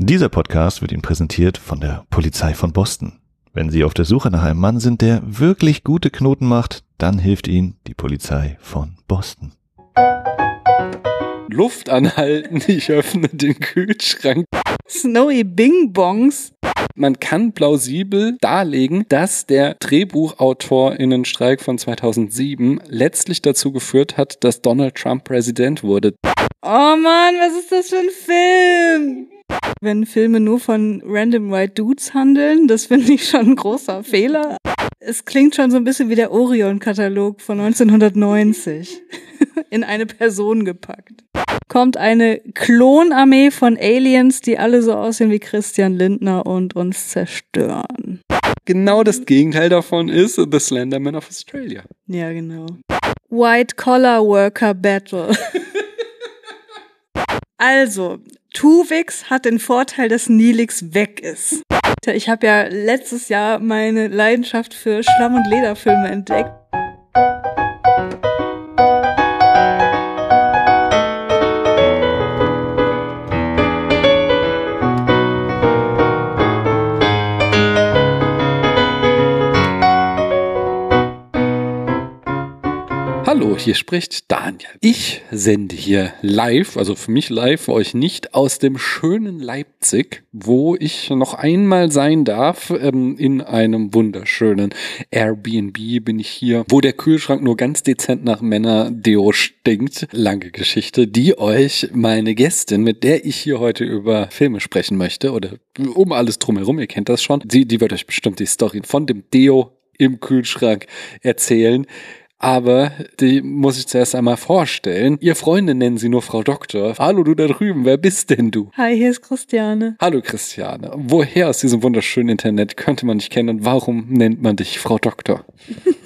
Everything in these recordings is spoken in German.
Dieser Podcast wird Ihnen präsentiert von der Polizei von Boston. Wenn Sie auf der Suche nach einem Mann sind, der wirklich gute Knoten macht, dann hilft Ihnen die Polizei von Boston. Luft anhalten, ich öffne den Kühlschrank. Snowy Bing Bongs. Man kann plausibel darlegen, dass der Drehbuchautorinnenstreik von 2007 letztlich dazu geführt hat, dass Donald Trump Präsident wurde. Oh Mann, was ist das für ein Film? Wenn Filme nur von random white dudes handeln, das finde ich schon ein großer Fehler. Es klingt schon so ein bisschen wie der Orion-Katalog von 1990. In eine Person gepackt. Kommt eine Klonarmee von Aliens, die alle so aussehen wie Christian Lindner und uns zerstören. Genau das Gegenteil davon ist The Slenderman of Australia. Ja, genau. White Collar Worker Battle. also, Tuvix hat den Vorteil, dass Nilix weg ist. Ich habe ja letztes Jahr meine Leidenschaft für Schlamm- und Lederfilme entdeckt. Hallo, hier spricht Daniel. Ich sende hier live, also für mich live, für euch nicht, aus dem schönen Leipzig, wo ich noch einmal sein darf. Ähm, in einem wunderschönen Airbnb bin ich hier, wo der Kühlschrank nur ganz dezent nach Männer-Deo stinkt. Lange Geschichte, die euch meine Gästin, mit der ich hier heute über Filme sprechen möchte, oder um alles drumherum, ihr kennt das schon, die, die wird euch bestimmt die Story von dem Deo im Kühlschrank erzählen. Aber die muss ich zuerst einmal vorstellen. Ihr Freunde nennen sie nur Frau Doktor. Hallo du da drüben, wer bist denn du? Hi, hier ist Christiane. Hallo Christiane. Woher aus diesem wunderschönen Internet könnte man dich kennen und warum nennt man dich Frau Doktor?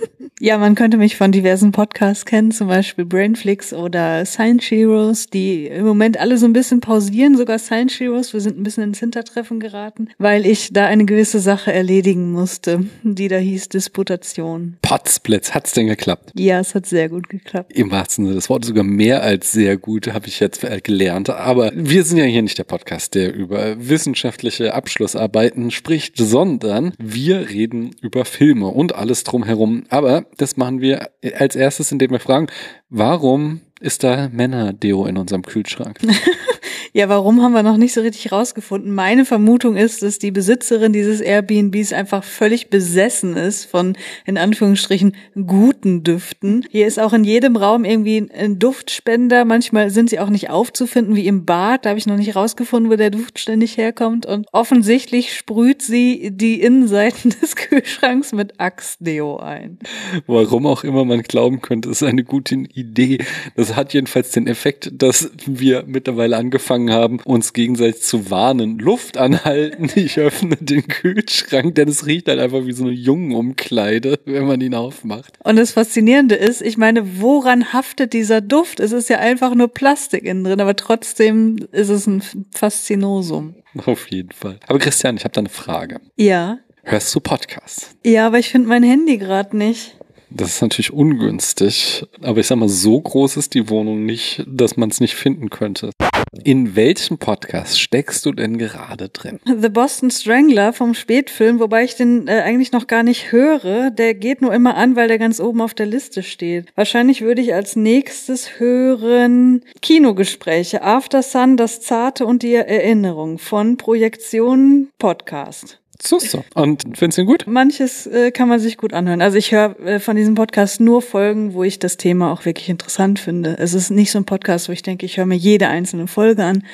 Ja, man könnte mich von diversen Podcasts kennen, zum Beispiel Brainflix oder Science Heroes, die im Moment alle so ein bisschen pausieren, sogar Science Heroes. Wir sind ein bisschen ins Hintertreffen geraten, weil ich da eine gewisse Sache erledigen musste, die da hieß Disputation. Potsblitz, hat's denn geklappt? Ja, es hat sehr gut geklappt. Im wahrsten Sinne des Wortes sogar mehr als sehr gut, habe ich jetzt gelernt. Aber wir sind ja hier nicht der Podcast, der über wissenschaftliche Abschlussarbeiten spricht, sondern wir reden über Filme und alles drumherum. Aber das machen wir als erstes, indem wir fragen, warum ist da Männer-Deo in unserem Kühlschrank? Ja, warum haben wir noch nicht so richtig rausgefunden? Meine Vermutung ist, dass die Besitzerin dieses Airbnbs einfach völlig besessen ist von, in Anführungsstrichen, guten Düften. Hier ist auch in jedem Raum irgendwie ein Duftspender. Manchmal sind sie auch nicht aufzufinden, wie im Bad. Da habe ich noch nicht rausgefunden, wo der Duft ständig herkommt. Und offensichtlich sprüht sie die Innenseiten des Kühlschranks mit Axe-Deo ein. Warum auch immer man glauben könnte, ist eine gute Idee. Das hat jedenfalls den Effekt, dass wir mittlerweile angefangen haben, uns gegenseitig zu warnen. Luft anhalten, ich öffne den Kühlschrank, denn es riecht halt einfach wie so eine Jungenumkleide, wenn man ihn aufmacht. Und das Faszinierende ist, ich meine, woran haftet dieser Duft? Es ist ja einfach nur Plastik innen drin, aber trotzdem ist es ein Faszinosum. Auf jeden Fall. Aber Christian, ich habe da eine Frage. Ja. Hörst du Podcasts? Ja, aber ich finde mein Handy gerade nicht. Das ist natürlich ungünstig, aber ich sag mal, so groß ist die Wohnung nicht, dass man es nicht finden könnte. In welchem Podcast steckst du denn gerade drin? The Boston Strangler vom Spätfilm, wobei ich den äh, eigentlich noch gar nicht höre. Der geht nur immer an, weil der ganz oben auf der Liste steht. Wahrscheinlich würde ich als nächstes hören Kinogespräche, After Sun, das Zarte und die Erinnerung von Projektion Podcast. So, so. Und findest du ihn gut? Manches äh, kann man sich gut anhören. Also ich höre äh, von diesem Podcast nur Folgen, wo ich das Thema auch wirklich interessant finde. Es ist nicht so ein Podcast, wo ich denke, ich höre mir jede einzelne Folge an.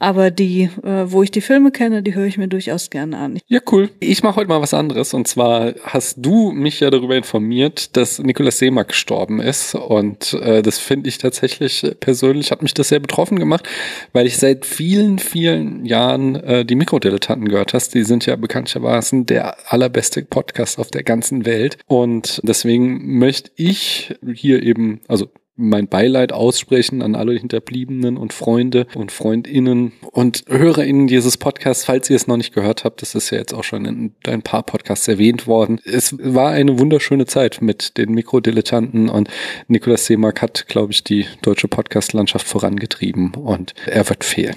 Aber die, äh, wo ich die Filme kenne, die höre ich mir durchaus gerne an. Ja, cool. Ich mache heute mal was anderes. Und zwar hast du mich ja darüber informiert, dass Nikolaus Seemark gestorben ist. Und äh, das finde ich tatsächlich persönlich, hat mich das sehr betroffen gemacht, weil ich seit vielen, vielen Jahren äh, die Mikrodilettanten gehört hast. Die sind ja bekanntlichermaßen der allerbeste Podcast auf der ganzen Welt. Und deswegen möchte ich hier eben, also mein Beileid aussprechen an alle Hinterbliebenen und Freunde und Freundinnen und HörerInnen dieses Podcasts, falls ihr es noch nicht gehört habt. Das ist ja jetzt auch schon in ein paar Podcasts erwähnt worden. Es war eine wunderschöne Zeit mit den Mikrodilettanten und Nikolaus Seemark hat, glaube ich, die deutsche Podcast-Landschaft vorangetrieben und er wird fehlen.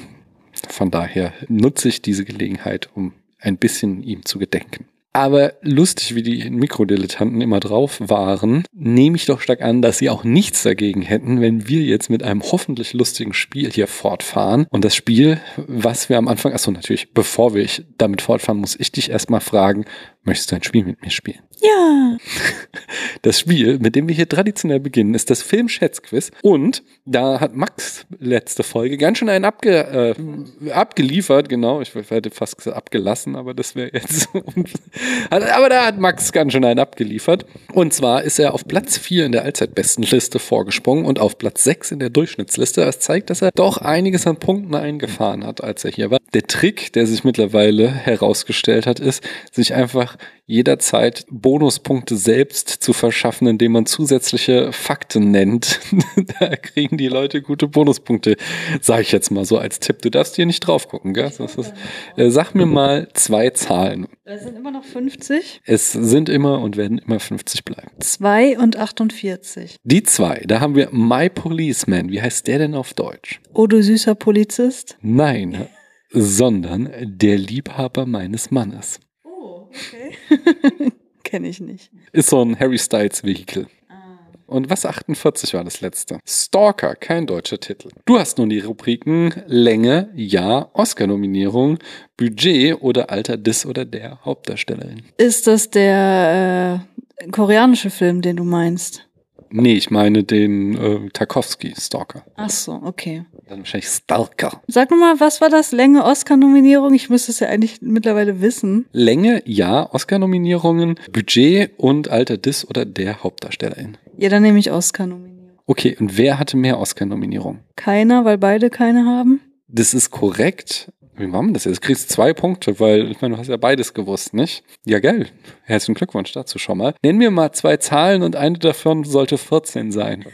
Von daher nutze ich diese Gelegenheit, um ein bisschen ihm zu gedenken. Aber lustig, wie die Mikrodilettanten immer drauf waren, nehme ich doch stark an, dass sie auch nichts dagegen hätten, wenn wir jetzt mit einem hoffentlich lustigen Spiel hier fortfahren. Und das Spiel, was wir am Anfang, achso, natürlich, bevor wir damit fortfahren, muss ich dich erstmal fragen, möchtest du ein Spiel mit mir spielen? Ja. Das Spiel, mit dem wir hier traditionell beginnen, ist das Film-Schätzquiz. Und da hat Max letzte Folge ganz schön einen abge, äh, abgeliefert, genau. Ich hätte fast gesagt abgelassen, aber das wäre jetzt. aber da hat Max ganz schön einen abgeliefert. Und zwar ist er auf Platz 4 in der Allzeitbestenliste vorgesprungen und auf Platz 6 in der Durchschnittsliste. Das zeigt, dass er doch einiges an Punkten eingefahren hat, als er hier war. Der Trick, der sich mittlerweile herausgestellt hat, ist, sich einfach jederzeit Bonuspunkte selbst zu verschaffen, indem man zusätzliche Fakten nennt. da kriegen die Leute gute Bonuspunkte, sage ich jetzt mal so als Tipp. Du darfst hier nicht drauf gucken, gell? Das ist, äh, sag mir mal zwei Zahlen. Es sind immer noch 50. Es sind immer und werden immer 50 bleiben. 2 und 48. Die zwei, da haben wir My Policeman. Wie heißt der denn auf Deutsch? Oh, du süßer Polizist. Nein, sondern der Liebhaber meines Mannes. Okay. Kenne ich nicht. Ist so ein Harry Styles Vehikel. Und was 48 war das letzte? Stalker, kein deutscher Titel. Du hast nun die Rubriken Länge, Ja, Oscar-Nominierung, Budget oder Alter des oder der Hauptdarstellerin. Ist das der äh, koreanische Film, den du meinst? Nee, ich meine den äh, Tarkovsky Stalker. Ach so, okay. Dann wahrscheinlich Stalker. Sag nur mal, was war das? Länge Oscar-Nominierung? Ich müsste es ja eigentlich mittlerweile wissen. Länge, ja, Oscar-Nominierungen, Budget und Alter des oder der Hauptdarstellerin. Ja, dann nehme ich Oscar-Nominierung. Okay, und wer hatte mehr Oscar-Nominierungen? Keiner, weil beide keine haben. Das ist korrekt. Wie machen wir das jetzt? Du kriegst zwei Punkte, weil ich meine, du hast ja beides gewusst, nicht? Ja, geil. Herzlichen Glückwunsch dazu schon mal. Nenn mir mal zwei Zahlen und eine davon sollte 14 sein.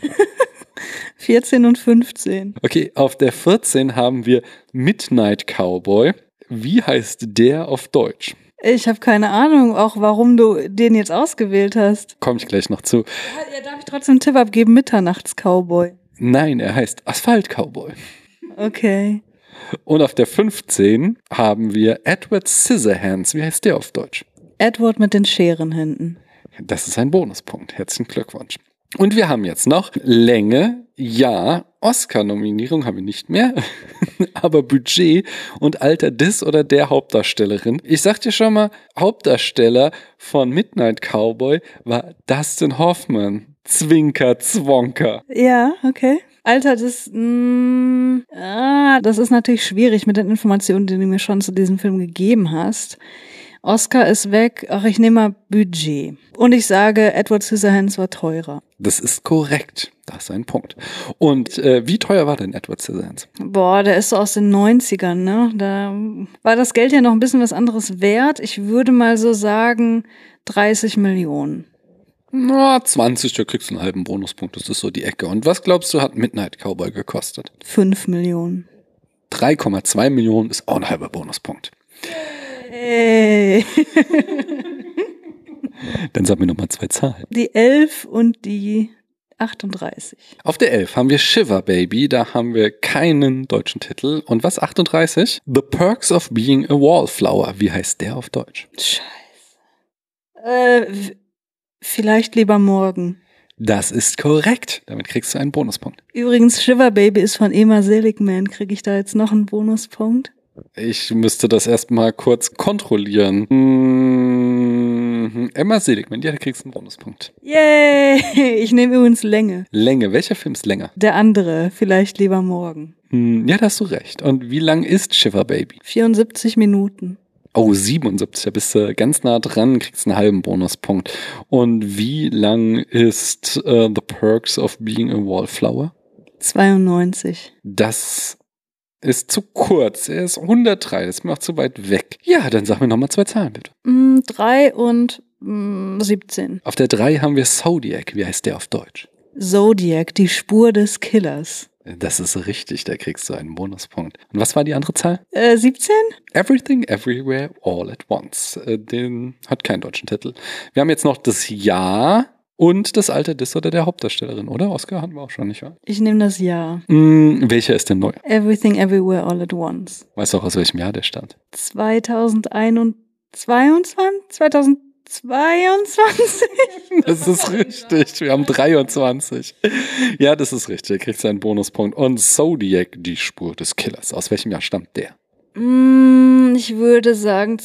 14 und 15. Okay, auf der 14 haben wir Midnight Cowboy. Wie heißt der auf Deutsch? Ich habe keine Ahnung, auch warum du den jetzt ausgewählt hast. Komme ich gleich noch zu. Ja, darf ich trotzdem einen Tipp abgeben? Mitternachts-Cowboy. Nein, er heißt Asphalt Cowboy. Okay. Und auf der 15 haben wir Edward Scissorhands. Wie heißt der auf Deutsch? Edward mit den Scherenhänden. Das ist ein Bonuspunkt. Herzlichen Glückwunsch. Und wir haben jetzt noch Länge, ja, Oscar-Nominierung haben wir nicht mehr, aber Budget und Alter des oder der Hauptdarstellerin. Ich sag dir schon mal, Hauptdarsteller von Midnight Cowboy war Dustin Hoffman. Zwinker, Zwonker. Ja, okay. Alter, das, mh, ah, das ist natürlich schwierig mit den Informationen, die du mir schon zu diesem Film gegeben hast. Oscar ist weg. Ach, ich nehme mal Budget. Und ich sage, Edward Scissorhands war teurer. Das ist korrekt. Das ist ein Punkt. Und äh, wie teuer war denn Edward Scissorhands? Boah, der ist so aus den 90ern, ne? Da war das Geld ja noch ein bisschen was anderes wert. Ich würde mal so sagen 30 Millionen. Na, 20, da kriegst du einen halben Bonuspunkt. Das ist so die Ecke. Und was glaubst du, hat Midnight Cowboy gekostet? 5 Millionen. 3,2 Millionen ist auch ein halber Bonuspunkt. Hey. Dann sag mir nochmal zwei Zahlen. Die 11 und die 38. Auf der 11 haben wir Shiver Baby, da haben wir keinen deutschen Titel. Und was 38? The Perks of Being a Wallflower. Wie heißt der auf Deutsch? Scheiße. Äh, vielleicht lieber morgen. Das ist korrekt. Damit kriegst du einen Bonuspunkt. Übrigens, Shiver Baby ist von Emma Seligman. Kriege ich da jetzt noch einen Bonuspunkt? Ich müsste das erstmal kurz kontrollieren. Hm, Emma Seligman, ja, da kriegst du einen Bonuspunkt. Yay! Ich nehme übrigens Länge. Länge, welcher Film ist länger? Der andere, vielleicht lieber morgen. Hm, ja, da hast du recht. Und wie lang ist Shiver Baby? 74 Minuten. Oh, 77, da bist du ganz nah dran, kriegst einen halben Bonuspunkt. Und wie lang ist uh, The Perks of Being a Wallflower? 92. Das ist zu kurz. Er ist 103, das ist mir auch zu weit weg. Ja, dann sag mir nochmal zwei Zahlen, bitte. Mm, 3 und mm, 17. Auf der 3 haben wir Zodiac. Wie heißt der auf Deutsch? Zodiac, die Spur des Killers. Das ist richtig, da kriegst du einen Bonuspunkt. Und was war die andere Zahl? Äh, 17? Everything, Everywhere, All at Once. Äh, Den hat keinen deutschen Titel. Wir haben jetzt noch das Jahr Und das Alter des oder der Hauptdarstellerin, oder? Oscar hatten wir auch schon, nicht wahr? Ich nehme das Jahr. Hm, welcher ist denn neu? Everything Everywhere All at Once. Weißt du auch, aus welchem Jahr der stammt? 2021? 2022? Das ist richtig. Wir haben 23. Ja, das ist richtig. Er kriegt seinen Bonuspunkt. Und Zodiac, die Spur des Killers. Aus welchem Jahr stammt der? Mm, Ich würde sagen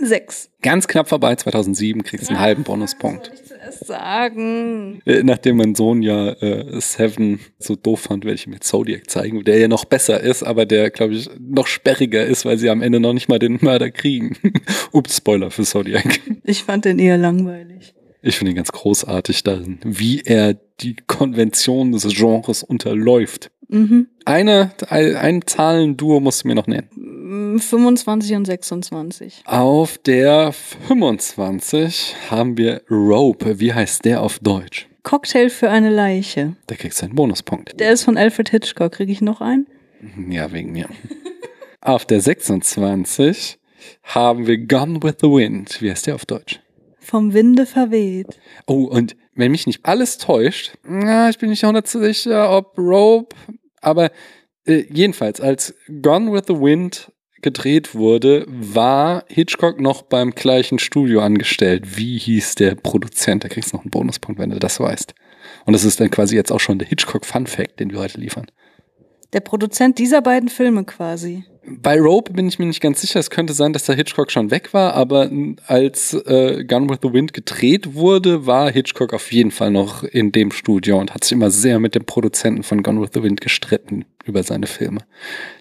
2006. Ganz knapp vorbei, 2007, kriegst du einen halben Bonuspunkt. Was soll ich zuerst sagen? Äh, Nachdem mein Sohn ja äh, Seven so doof fand, werde ich ihm jetzt Zodiac zeigen, der ja noch besser ist, aber der, glaube ich, noch sperriger ist, weil sie am Ende noch nicht mal den Mörder kriegen. Ups, Spoiler für Zodiac. Ich fand den eher langweilig. Ich finde ihn ganz großartig darin, wie er die Konvention des Genres unterläuft. Mhm. Eine, ein, Zahlenduo musst du mir noch nennen. Mm, 25 und 26. Auf der 25 haben wir Rope. Wie heißt der auf Deutsch? Cocktail für eine Leiche. Da kriegst du einen Bonuspunkt. Der ist von Alfred Hitchcock. Kriege ich noch einen? Ja, wegen mir. auf der 26 haben wir Gone with the Wind. Wie heißt der auf Deutsch? Vom Winde verweht. Oh, und wenn mich nicht alles täuscht, na, ich bin nicht 100 sicher, ob Rope, aber äh, jedenfalls, als Gone with the Wind gedreht wurde, war Hitchcock noch beim gleichen Studio angestellt. Wie hieß der Produzent? Da kriegst du noch einen Bonuspunkt, wenn du das weißt. Und das ist dann quasi jetzt auch schon der Hitchcock Fun Fact, den wir heute liefern. Der Produzent dieser beiden Filme quasi. Bei Rope bin ich mir nicht ganz sicher. Es könnte sein, dass der Hitchcock schon weg war, aber als äh, Gun with the Wind gedreht wurde, war Hitchcock auf jeden Fall noch in dem Studio und hat sich immer sehr mit dem Produzenten von Gun with the Wind gestritten über seine Filme.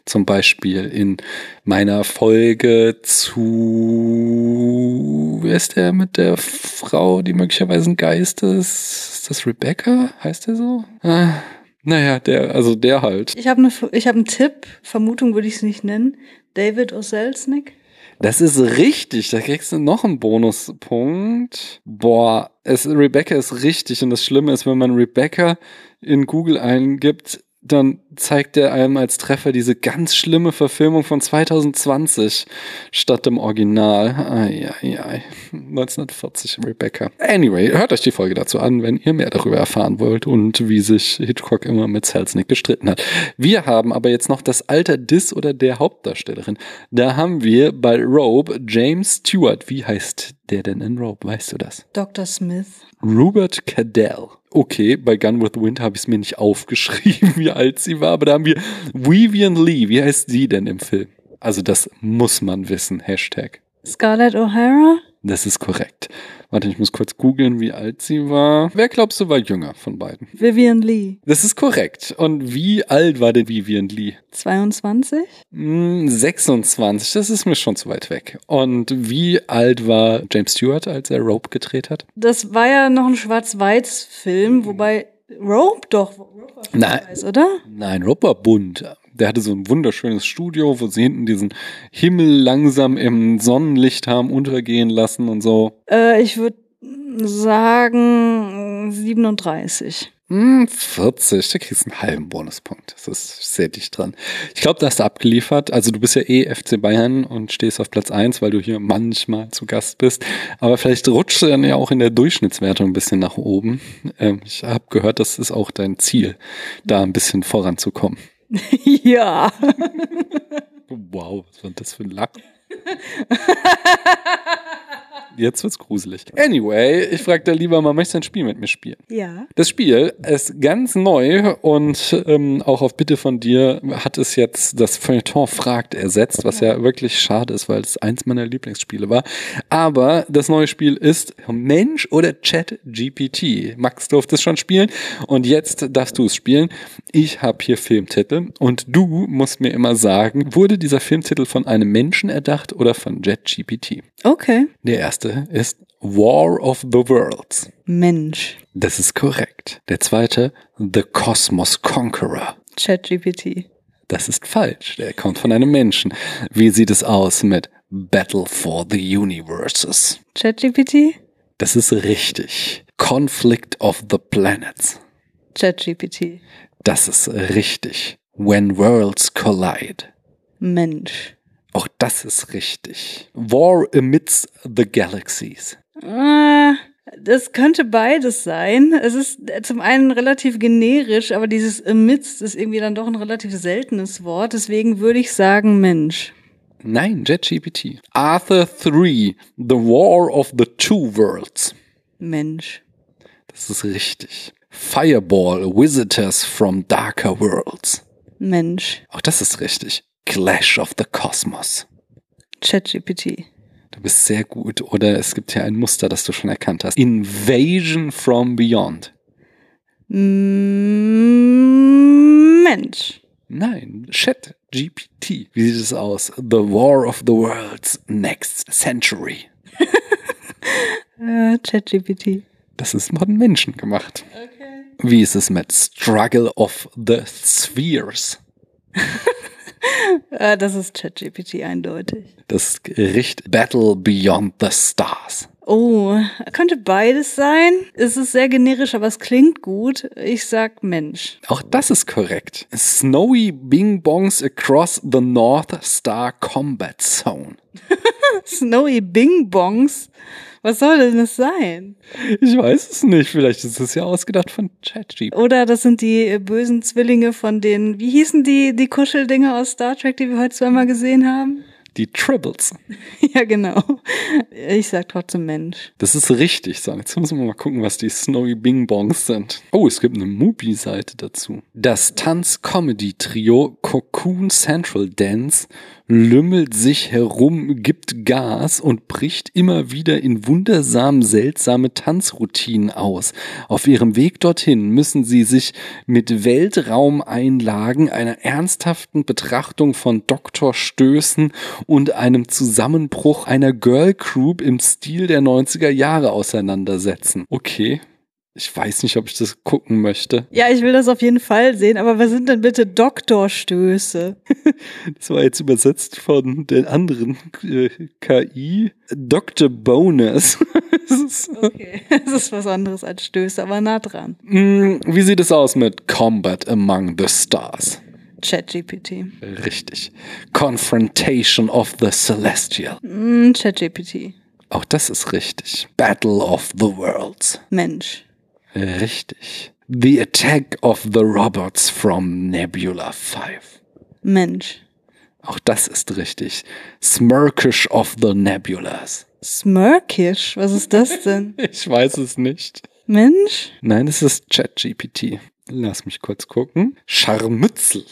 Zum Beispiel in meiner Folge zu, wer ist der mit der Frau, die möglicherweise ein Geist ist? Ist das Rebecca? Heißt der so? Ah, naja, der, also der halt. Ich habe ne, ich hab einen Tipp. Vermutung würde ich es nicht nennen. David Oselznick. Das ist richtig, da kriegst du noch einen Bonuspunkt. Boah, es, Rebecca ist richtig und das Schlimme ist, wenn man Rebecca in Google eingibt, dann zeigt er einem als Treffer diese ganz schlimme Verfilmung von 2020 statt dem Original. Ai, ai, ai. 1940 Rebecca. Anyway, hört euch die Folge dazu an, wenn ihr mehr darüber erfahren wollt und wie sich Hitchcock immer mit Selznick gestritten hat. Wir haben aber jetzt noch das Alter des oder der Hauptdarstellerin. Da haben wir bei Robe James Stewart. Wie heißt der denn in Robe? Weißt du das? Dr. Smith. Robert Cadell. Okay, bei Gun with the Wind habe ich es mir nicht aufgeschrieben, wie alt sie war, aber da haben wir Vivian Lee. Wie heißt sie denn im Film? Also das muss man wissen. Hashtag. Scarlett O'Hara. Das ist korrekt. Warte, ich muss kurz googeln, wie alt sie war. Wer glaubst du war jünger von beiden? Vivian Lee. Das ist korrekt. Und wie alt war denn Vivian Lee? 22. Hm, 26, das ist mir schon zu weit weg. Und wie alt war James Stewart, als er Rope gedreht hat? Das war ja noch ein Schwarz-Weiß-Film, wobei Rope doch. Rope war Nein. Weiß, oder? Nein, Rope war bunt. Der hatte so ein wunderschönes Studio, wo sie hinten diesen Himmel langsam im Sonnenlicht haben untergehen lassen und so. Äh, ich würde sagen 37. Hm, 40, da kriegst du einen halben Bonuspunkt. Das ist sehr dicht dran. Ich glaube, da hast du abgeliefert. Also du bist ja eh FC Bayern und stehst auf Platz eins, weil du hier manchmal zu Gast bist. Aber vielleicht rutscht du dann ja auch in der Durchschnittswertung ein bisschen nach oben. Ähm, ich habe gehört, das ist auch dein Ziel, da ein bisschen voranzukommen. ja. Wow, was war das für ein Lack? Jetzt wird's gruselig. Anyway, ich fragte lieber mal, möchtest du ein Spiel mit mir spielen? Ja. Das Spiel ist ganz neu und ähm, auch auf Bitte von dir hat es jetzt das Feuilleton fragt ersetzt, was ja wirklich schade ist, weil es eins meiner Lieblingsspiele war. Aber das neue Spiel ist Mensch oder Chat GPT. Max durfte es schon spielen und jetzt darfst du es spielen. Ich habe hier Filmtitel und du musst mir immer sagen, wurde dieser Filmtitel von einem Menschen erdacht oder von JetGPT? Okay. Der erste ist War of the Worlds. Mensch. Das ist korrekt. Der zweite, The Cosmos Conqueror. ChatGPT. Das ist falsch. Der kommt von einem Menschen. Wie sieht es aus mit Battle for the Universes? ChatGPT. Das ist richtig. Conflict of the Planets. ChatGPT. Das ist richtig. When Worlds Collide. Mensch. Auch das ist richtig. War amidst the galaxies. Äh, das könnte beides sein. Es ist zum einen relativ generisch, aber dieses amidst ist irgendwie dann doch ein relativ seltenes Wort. Deswegen würde ich sagen Mensch. Nein, JetGPT. Arthur 3, The War of the Two Worlds. Mensch. Das ist richtig. Fireball, Visitors from Darker Worlds. Mensch. Auch das ist richtig. Clash of the Cosmos. ChatGPT. Du bist sehr gut. Oder es gibt hier ein Muster, das du schon erkannt hast. Invasion from Beyond. Mm, Mensch. Nein, Chat GPT. Wie sieht es aus? The War of the Worlds Next Century. Äh, ChatGPT. Das ist von Menschen gemacht. Okay. Wie ist es mit Struggle of the Spheres? Äh, das ist ChatGPT eindeutig. Das Gericht Battle Beyond the Stars. Oh, könnte beides sein. Es ist sehr generisch, aber es klingt gut. Ich sag Mensch. Auch das ist korrekt. Snowy Bing Bongs across the North Star Combat Zone. Snowy Bing Bongs. Was soll denn das sein? Ich weiß es nicht. Vielleicht ist es ja ausgedacht von ChatGPT. Oder das sind die äh, bösen Zwillinge von den, wie hießen die, die Kuscheldinger aus Star Trek, die wir heute zweimal gesehen haben? Die Tribbles. ja, genau. Ich sag trotzdem Mensch. Das ist richtig, so. Jetzt müssen wir mal gucken, was die Snowy Bing Bongs sind. Oh, es gibt eine Mubi-Seite dazu. Das Tanz-Comedy-Trio Cocoon Central Dance lümmelt sich herum, gibt Gas und bricht immer wieder in wundersam seltsame Tanzroutinen aus. Auf ihrem Weg dorthin müssen sie sich mit Weltraumeinlagen, einer ernsthaften Betrachtung von Doktorstößen und einem Zusammenbruch einer Girl Group im Stil der 90er Jahre auseinandersetzen. Okay. Ich weiß nicht, ob ich das gucken möchte. Ja, ich will das auf jeden Fall sehen, aber was sind denn bitte Doktorstöße? Das war jetzt übersetzt von den anderen äh, KI. Dr. Bonus. Okay, das ist was anderes als Stöße, aber nah dran. Mm, Wie sieht es aus mit Combat Among the Stars? ChatGPT. Richtig. Confrontation of the Celestial. Mm, ChatGPT. Auch das ist richtig. Battle of the Worlds. Mensch. Richtig. The Attack of the Robots from Nebula 5. Mensch. Auch das ist richtig. Smirkish of the Nebulas. Smirkish? Was ist das denn? Ich weiß es nicht. Mensch? Nein, es ist ChatGPT. Lass mich kurz gucken. Scharmützel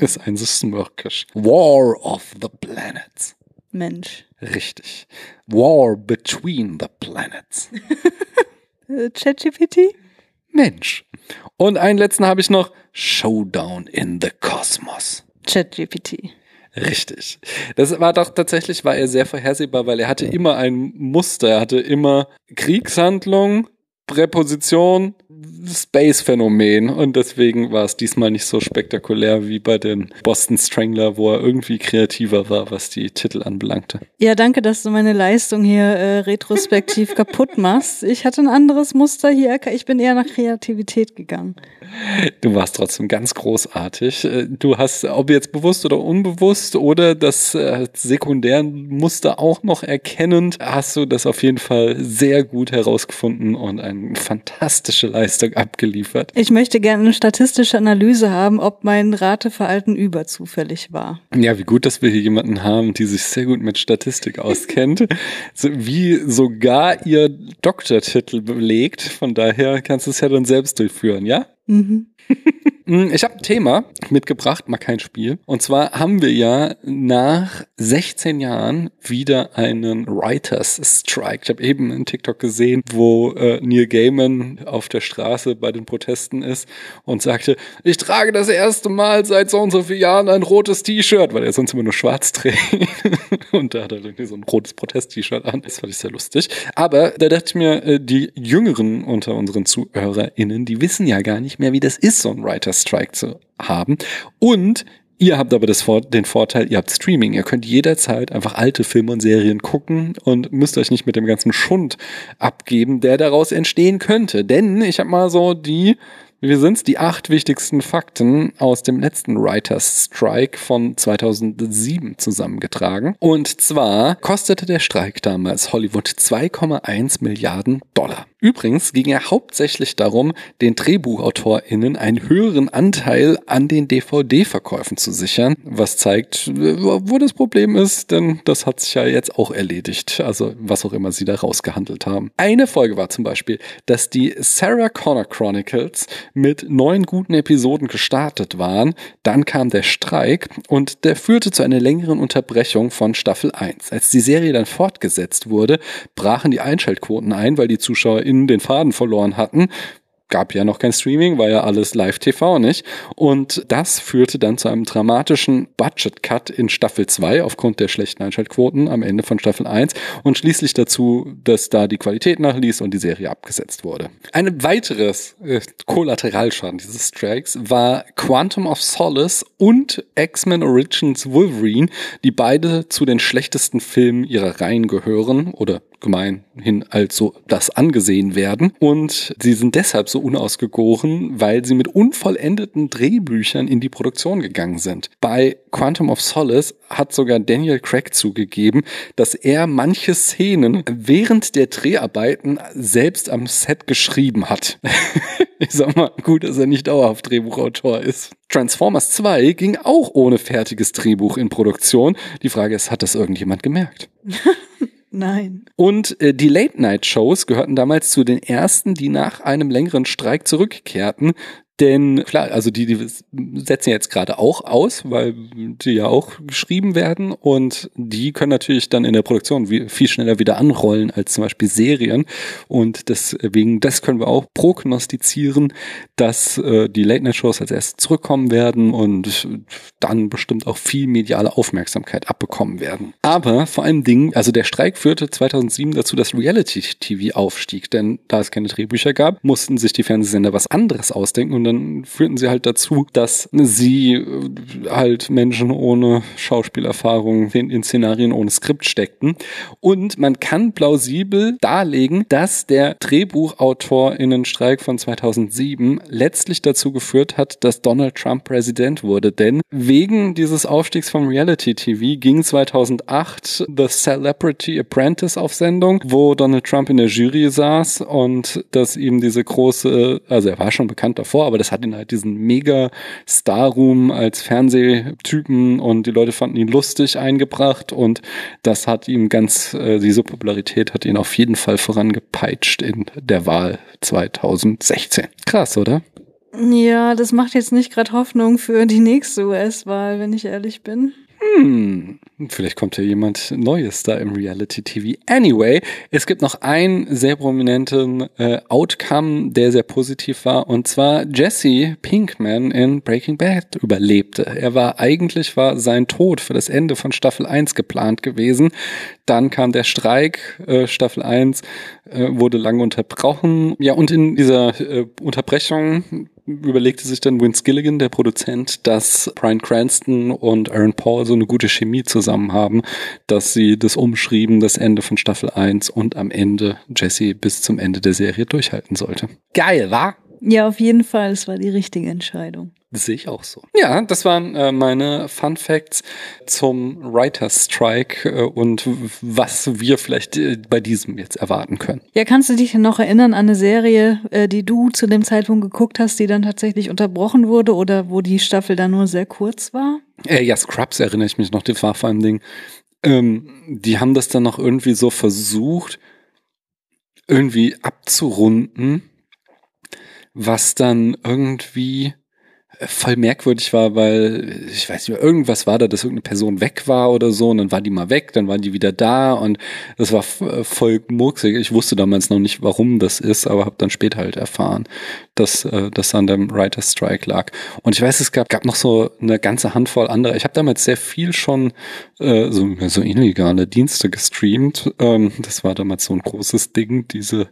ist ein Smirkish. War of the Planets. Mensch. Richtig. War between the planets. ChatGPT? Mensch. Und einen letzten habe ich noch. Showdown in the Cosmos. ChatGPT. Richtig. Das war doch tatsächlich, war er sehr vorhersehbar, weil er hatte immer ein Muster. Er hatte immer Kriegshandlung, Präposition, Space-Phänomen. Und deswegen war es diesmal nicht so spektakulär wie bei den Boston Strangler, wo er irgendwie kreativer war, was die Titel anbelangte. Ja, danke, dass du meine Leistung hier äh, retrospektiv kaputt machst. Ich hatte ein anderes Muster hier. Ich bin eher nach Kreativität gegangen. Du warst trotzdem ganz großartig. Äh, Du hast, ob jetzt bewusst oder unbewusst oder das äh, sekundären Muster auch noch erkennend, hast du das auf jeden Fall sehr gut herausgefunden und eine fantastische Leistung abgeliefert. Ich möchte gerne eine statistische Analyse haben, ob mein Rateverhalten überzufällig war. Ja, wie gut, dass wir hier jemanden haben, die sich sehr gut mit Statistik auskennt, so wie sogar ihr Doktortitel belegt. Von daher kannst du es ja dann selbst durchführen, ja? Mhm. Mm, Ich habe ein Thema mitgebracht, mal kein Spiel. Und zwar haben wir ja nach 16 Jahren wieder einen Writers Strike. Ich habe eben einen TikTok gesehen, wo äh, Neil Gaiman auf der Straße bei den Protesten ist und sagte, ich trage das erste Mal seit so und so vielen Jahren ein rotes T-Shirt, weil er sonst immer nur schwarz trägt. und da hat er irgendwie so ein rotes Protest-T-Shirt an. Das fand ich sehr lustig. Aber da dachte ich mir, äh, die Jüngeren unter unseren ZuhörerInnen, die wissen ja gar nicht mehr, wie das ist, so einen Writers Strike zu haben. Und Ihr habt aber das, den Vorteil, ihr habt Streaming. Ihr könnt jederzeit einfach alte Filme und Serien gucken und müsst euch nicht mit dem ganzen Schund abgeben, der daraus entstehen könnte. Denn ich habe mal so die Wir sind's, die acht wichtigsten Fakten aus dem letzten Writers Strike von 2007 zusammengetragen. Und zwar kostete der Streik damals Hollywood 2,1 Milliarden Dollar. Übrigens ging er hauptsächlich darum, den DrehbuchautorInnen einen höheren Anteil an den DVD-Verkäufen zu sichern, was zeigt, wo das Problem ist, denn das hat sich ja jetzt auch erledigt, also was auch immer sie da rausgehandelt haben. Eine Folge war zum Beispiel, dass die Sarah Connor Chronicles mit neun guten Episoden gestartet waren, dann kam der Streik und der führte zu einer längeren Unterbrechung von Staffel 1. Als die Serie dann fortgesetzt wurde, brachen die Einschaltquoten ein, weil die Zuschauer in den Faden verloren hatten gab ja noch kein Streaming, war ja alles Live-TV, nicht? Und das führte dann zu einem dramatischen Budget-Cut in Staffel 2 aufgrund der schlechten Einschaltquoten am Ende von Staffel 1 und schließlich dazu, dass da die Qualität nachließ und die Serie abgesetzt wurde. Ein weiteres äh, Kollateralschaden dieses Strikes war Quantum of Solace und X-Men Origins Wolverine, die beide zu den schlechtesten Filmen ihrer Reihen gehören oder gemeinhin als so das angesehen werden. Und sie sind deshalb so unausgegoren, weil sie mit unvollendeten Drehbüchern in die Produktion gegangen sind. Bei Quantum of Solace hat sogar Daniel Craig zugegeben, dass er manche Szenen während der Dreharbeiten selbst am Set geschrieben hat. ich sag mal, gut, dass er nicht dauerhaft Drehbuchautor ist. Transformers 2 ging auch ohne fertiges Drehbuch in Produktion. Die Frage ist, hat das irgendjemand gemerkt? Nein. Und äh, die Late-Night-Shows gehörten damals zu den ersten, die nach einem längeren Streik zurückkehrten. Denn klar, also die, die setzen jetzt gerade auch aus, weil die ja auch geschrieben werden und die können natürlich dann in der Produktion viel schneller wieder anrollen als zum Beispiel Serien. Und deswegen, das können wir auch prognostizieren, dass äh, die Late-Night-Shows als erstes zurückkommen werden und dann bestimmt auch viel mediale Aufmerksamkeit abbekommen werden. Aber vor allem Dingen, also der Streik führte 2007 dazu, dass Reality-TV aufstieg, denn da es keine Drehbücher gab, mussten sich die Fernsehsender was anderes ausdenken und dann führten sie halt dazu, dass sie äh, halt Menschen ohne Schauspielerfahrung in, in Szenarien ohne Skript steckten. Und man kann plausibel darlegen, dass der Drehbuchautorinnenstreik von 2007 letztlich dazu geführt hat, dass Donald Trump Präsident wurde. Denn wegen dieses Aufstiegs vom Reality TV ging 2008 The Celebrity Apprentice auf Sendung, wo Donald Trump in der Jury saß und dass ihm diese große, also er war schon bekannt davor, aber das hat ihn halt diesen mega Star-Room als Fernsehtypen und die Leute fanden ihn lustig eingebracht und das hat ihm ganz, äh, diese Popularität hat ihn auf jeden Fall vorangepeitscht in der Wahl 2016. Krass, oder? Ja, das macht jetzt nicht gerade Hoffnung für die nächste US-Wahl, wenn ich ehrlich bin. Hm, vielleicht kommt ja jemand Neues da im Reality TV. Anyway, es gibt noch einen sehr prominenten äh, Outcome, der sehr positiv war, und zwar Jesse Pinkman in Breaking Bad überlebte. Er war eigentlich war sein Tod für das Ende von Staffel 1 geplant gewesen. Dann kam der Streik, äh, Staffel 1 äh, wurde lange unterbrochen. Ja, und in dieser äh, Unterbrechung überlegte sich dann Vince Gilligan, der Produzent, dass Brian Cranston und Aaron Paul so eine gute Chemie zusammen haben, dass sie das umschrieben, das Ende von Staffel 1 und am Ende Jesse bis zum Ende der Serie durchhalten sollte. Geil, wa? Ja, auf jeden Fall. Es war die richtige Entscheidung. Das sehe ich auch so. Ja, das waren äh, meine Fun Facts zum Writer's Strike äh, und was wir vielleicht äh, bei diesem jetzt erwarten können. Ja, kannst du dich noch erinnern an eine Serie, äh, die du zu dem Zeitpunkt geguckt hast, die dann tatsächlich unterbrochen wurde oder wo die Staffel dann nur sehr kurz war? Äh, ja, Scrubs erinnere ich mich noch, das war vor allem Ding. Ähm, die haben das dann noch irgendwie so versucht, irgendwie abzurunden, was dann irgendwie voll merkwürdig war, weil ich weiß nicht, irgendwas war da, dass irgendeine Person weg war oder so und dann war die mal weg, dann waren die wieder da und das war voll murksig. Ich wusste damals noch nicht, warum das ist, aber habe dann später halt erfahren, dass äh, das an dem Writer's Strike lag. Und ich weiß, es gab, gab noch so eine ganze Handvoll anderer. Ich habe damals sehr viel schon äh, so, so illegale Dienste gestreamt. Ähm, das war damals so ein großes Ding, diese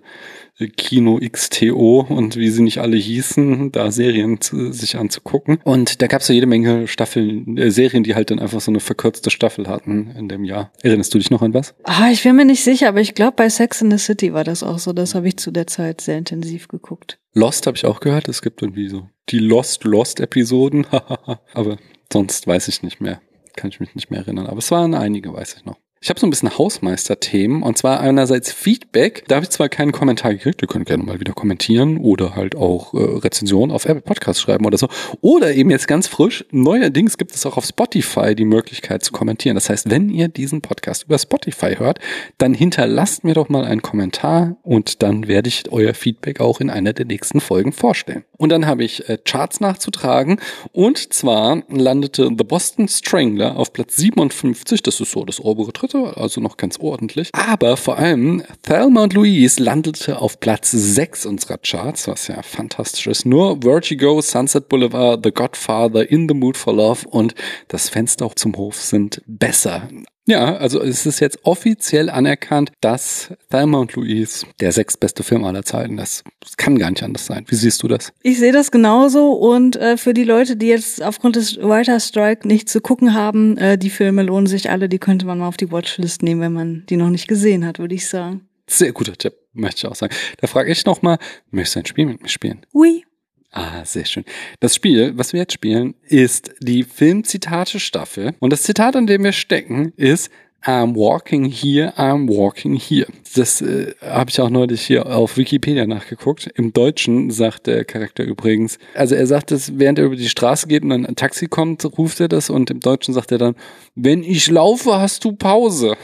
Kino XTO und wie sie nicht alle hießen, da Serien zu, sich anzugucken. Und da gab es ja jede Menge Staffeln, äh, Serien, die halt dann einfach so eine verkürzte Staffel hatten in dem Jahr. Erinnerst du dich noch an was? Ah, ich bin mir nicht sicher, aber ich glaube, bei Sex in the City war das auch so. Das habe ich zu der Zeit sehr intensiv geguckt. Lost habe ich auch gehört. Es gibt irgendwie so die Lost Lost Episoden. aber sonst weiß ich nicht mehr. Kann ich mich nicht mehr erinnern. Aber es waren einige, weiß ich noch. Ich habe so ein bisschen Hausmeister-Themen und zwar einerseits Feedback. Da habe ich zwar keinen Kommentar gekriegt, ihr könnt gerne mal wieder kommentieren oder halt auch äh, Rezensionen auf Apple Podcast schreiben oder so. Oder eben jetzt ganz frisch, neuerdings gibt es auch auf Spotify die Möglichkeit zu kommentieren. Das heißt, wenn ihr diesen Podcast über Spotify hört, dann hinterlasst mir doch mal einen Kommentar und dann werde ich euer Feedback auch in einer der nächsten Folgen vorstellen. Und dann habe ich äh, Charts nachzutragen und zwar landete The Boston Strangler auf Platz 57, das ist so das obere Dritte, also noch ganz ordentlich. Aber vor allem Thelma und Louise landete auf Platz 6 unserer Charts, was ja fantastisch ist. Nur Vertigo, Sunset Boulevard, The Godfather, In the Mood for Love und Das Fenster zum Hof sind besser. Ja, also es ist jetzt offiziell anerkannt, dass Thelma und Louise der sechstbeste Film aller Zeiten ist. Das kann gar nicht anders sein. Wie siehst du das? Ich sehe das genauso und äh, für die Leute, die jetzt aufgrund des Writer Strike nicht zu gucken haben, äh, die Filme lohnen sich alle, die könnte man mal auf die Watchlist nehmen, wenn man die noch nicht gesehen hat, würde ich sagen. Sehr guter Tipp, möchte ich auch sagen. Da frage ich nochmal, möchtest du ein Spiel mit mir spielen? Oui. Ah, sehr schön. Das Spiel, was wir jetzt spielen, ist die Filmzitate-Staffel. Und das Zitat, an dem wir stecken, ist I'm walking here, I'm walking here. Das äh, habe ich auch neulich hier auf Wikipedia nachgeguckt. Im Deutschen sagt der Charakter übrigens, also er sagt es, während er über die Straße geht und dann ein Taxi kommt, ruft er das und im Deutschen sagt er dann, wenn ich laufe, hast du Pause.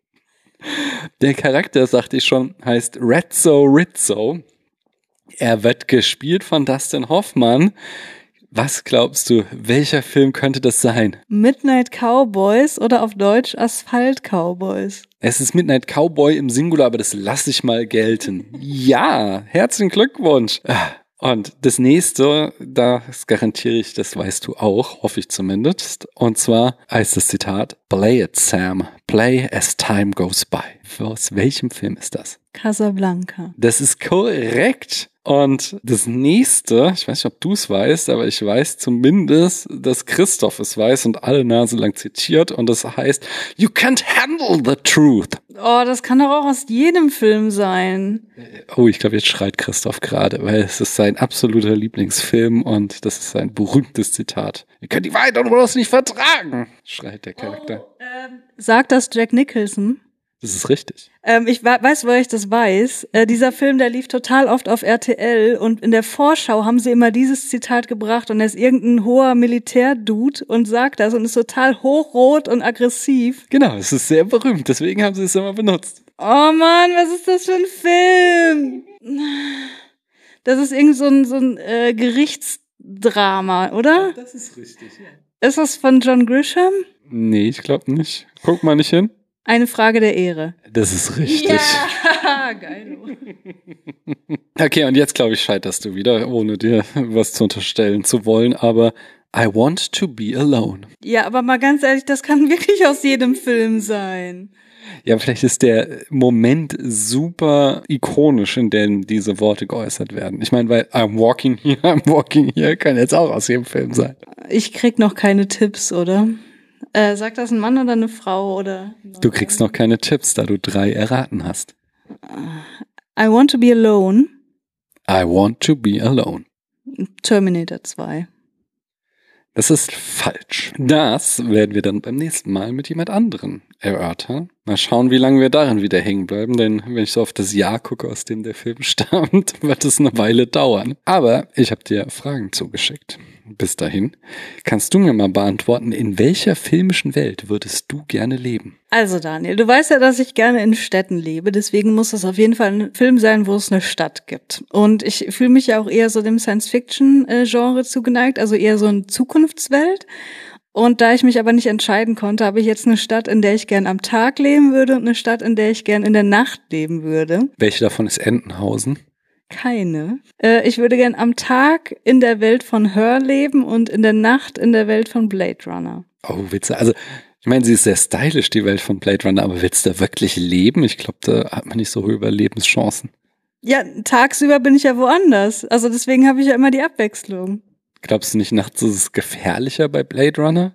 der Charakter, sagte ich schon, heißt Rezzo Rizzo. Er wird gespielt von Dustin Hoffmann. Was glaubst du, welcher Film könnte das sein? Midnight Cowboys oder auf Deutsch Asphalt Cowboys. Es ist Midnight Cowboy im Singular, aber das lasse ich mal gelten. Ja, herzlichen Glückwunsch. Und das nächste, das garantiere ich, das weißt du auch, hoffe ich zumindest. Und zwar heißt das Zitat, Play it, Sam. Play as time goes by. Aus welchem Film ist das? Casablanca. Das ist korrekt. Und das nächste, ich weiß nicht, ob du es weißt, aber ich weiß zumindest, dass Christoph es weiß und alle Nase lang zitiert und das heißt, You can't handle the truth. Oh, das kann doch auch aus jedem Film sein. Oh, ich glaube, jetzt schreit Christoph gerade, weil es ist sein absoluter Lieblingsfilm und das ist sein berühmtes Zitat. Ihr könnt die Wahrheit doch bloß nicht vertragen, schreit der Charakter. Oh, ähm, sagt das Jack Nicholson? Das ist richtig. Ähm, ich weiß, woher ich das weiß. Äh, dieser Film, der lief total oft auf RTL und in der Vorschau haben sie immer dieses Zitat gebracht und er ist irgendein hoher Militärdude und sagt das und ist total hochrot und aggressiv. Genau, es ist sehr berühmt, deswegen haben sie es immer benutzt. Oh man, was ist das für ein Film? Das ist irgend so ein, so ein äh, Gerichtsdrama, oder? Das ist richtig, ja. Ist das von John Grisham? Nee, ich glaube nicht. Guck mal nicht hin. Eine Frage der Ehre. Das ist richtig. Ja, geil. Okay, und jetzt glaube ich, scheiterst du wieder, ohne dir was zu unterstellen zu wollen, aber I want to be alone. Ja, aber mal ganz ehrlich, das kann wirklich aus jedem Film sein. Ja, vielleicht ist der Moment super ikonisch, in dem diese Worte geäußert werden. Ich meine, weil I'm walking here, I'm walking here kann jetzt auch aus jedem Film sein. Ich krieg noch keine Tipps, oder? Äh, sagt das ein Mann oder eine Frau oder? Du kriegst noch keine Tipps, da du drei erraten hast. I want to be alone. I want to be alone. Terminator 2. Das ist falsch. Das werden wir dann beim nächsten Mal mit jemand anderen erörtern. Mal schauen, wie lange wir darin wieder hängen bleiben, denn wenn ich so auf das Jahr gucke, aus dem der Film stammt, wird es eine Weile dauern. Aber ich habe dir Fragen zugeschickt. Bis dahin kannst du mir mal beantworten, in welcher filmischen Welt würdest du gerne leben? Also Daniel, du weißt ja, dass ich gerne in Städten lebe, deswegen muss es auf jeden Fall ein Film sein, wo es eine Stadt gibt. Und ich fühle mich ja auch eher so dem Science-Fiction-Genre zugeneigt, also eher so eine Zukunftswelt. Und da ich mich aber nicht entscheiden konnte, habe ich jetzt eine Stadt, in der ich gern am Tag leben würde und eine Stadt, in der ich gern in der Nacht leben würde. Welche davon ist Entenhausen? Keine. Äh, ich würde gern am Tag in der Welt von Her leben und in der Nacht in der Welt von Blade Runner. Oh, Witze. Also, ich meine, sie ist sehr stylisch, die Welt von Blade Runner, aber willst du da wirklich leben? Ich glaube, da hat man nicht so hohe Überlebenschancen. Ja, tagsüber bin ich ja woanders. Also deswegen habe ich ja immer die Abwechslung. Glaubst du nicht, nachts ist es gefährlicher bei Blade Runner?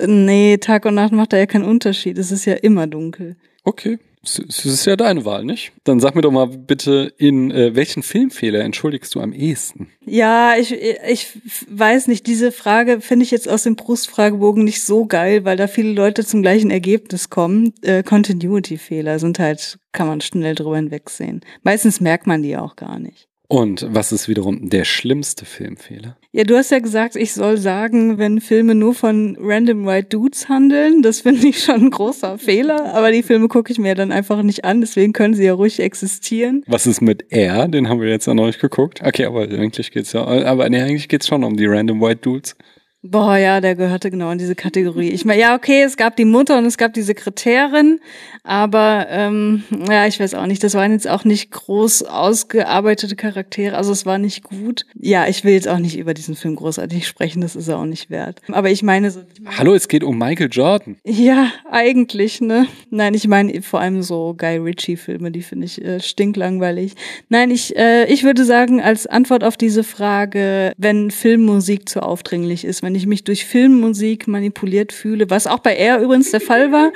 Nee, Tag und Nacht macht da ja keinen Unterschied. Es ist ja immer dunkel. Okay. Es ist ja deine Wahl, nicht? Dann sag mir doch mal bitte, in äh, welchen Filmfehler entschuldigst du am ehesten? Ja, ich, ich weiß nicht, diese Frage finde ich jetzt aus dem Brustfragebogen nicht so geil, weil da viele Leute zum gleichen Ergebnis kommen. Äh, Continuity-Fehler sind halt, kann man schnell drüber hinwegsehen. Meistens merkt man die auch gar nicht. Und was ist wiederum der schlimmste Filmfehler? Ja, du hast ja gesagt, ich soll sagen, wenn Filme nur von random white dudes handeln, das finde ich schon ein großer Fehler, aber die Filme gucke ich mir dann einfach nicht an, deswegen können sie ja ruhig existieren. Was ist mit R? Den haben wir jetzt ja noch geguckt. Okay, aber eigentlich geht's ja, aber nee, eigentlich geht's schon um die random white dudes. Boah, ja, der gehörte genau in diese Kategorie. Ich meine, ja, okay, es gab die Mutter und es gab die Sekretärin, aber ähm, ja, ich weiß auch nicht, das waren jetzt auch nicht groß ausgearbeitete Charaktere, also es war nicht gut. Ja, ich will jetzt auch nicht über diesen Film großartig sprechen, das ist er auch nicht wert. Aber ich meine so. Hallo, es geht um Michael Jordan. Ja, eigentlich, ne? Nein, ich meine vor allem so Guy Ritchie-Filme, die finde ich äh, stinklangweilig. Nein, ich, äh, ich würde sagen, als Antwort auf diese Frage, wenn Filmmusik zu aufdringlich ist, wenn ich mich durch Filmmusik manipuliert fühle, was auch bei er übrigens der Fall war,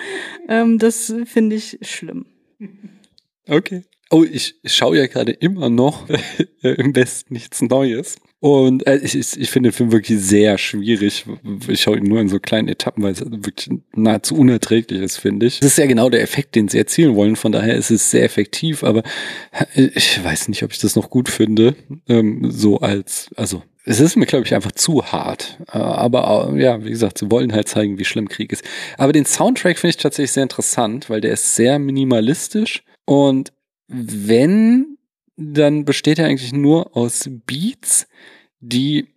ähm, das finde ich schlimm. Okay. Oh, ich schaue ja gerade immer noch im Westen nichts Neues. Und äh, ich, ich, ich finde den Film wirklich sehr schwierig. Ich schaue ihn nur in so kleinen Etappen, weil es wirklich nahezu unerträglich ist, finde ich. Das ist ja genau der Effekt, den sie erzielen wollen. Von daher ist es sehr effektiv, aber ich weiß nicht, ob ich das noch gut finde. Ähm, so als, also es ist mir, glaube ich, einfach zu hart. Äh, aber äh, ja, wie gesagt, sie wollen halt zeigen, wie schlimm Krieg ist. Aber den Soundtrack finde ich tatsächlich sehr interessant, weil der ist sehr minimalistisch. Und wenn, dann besteht er eigentlich nur aus Beats, die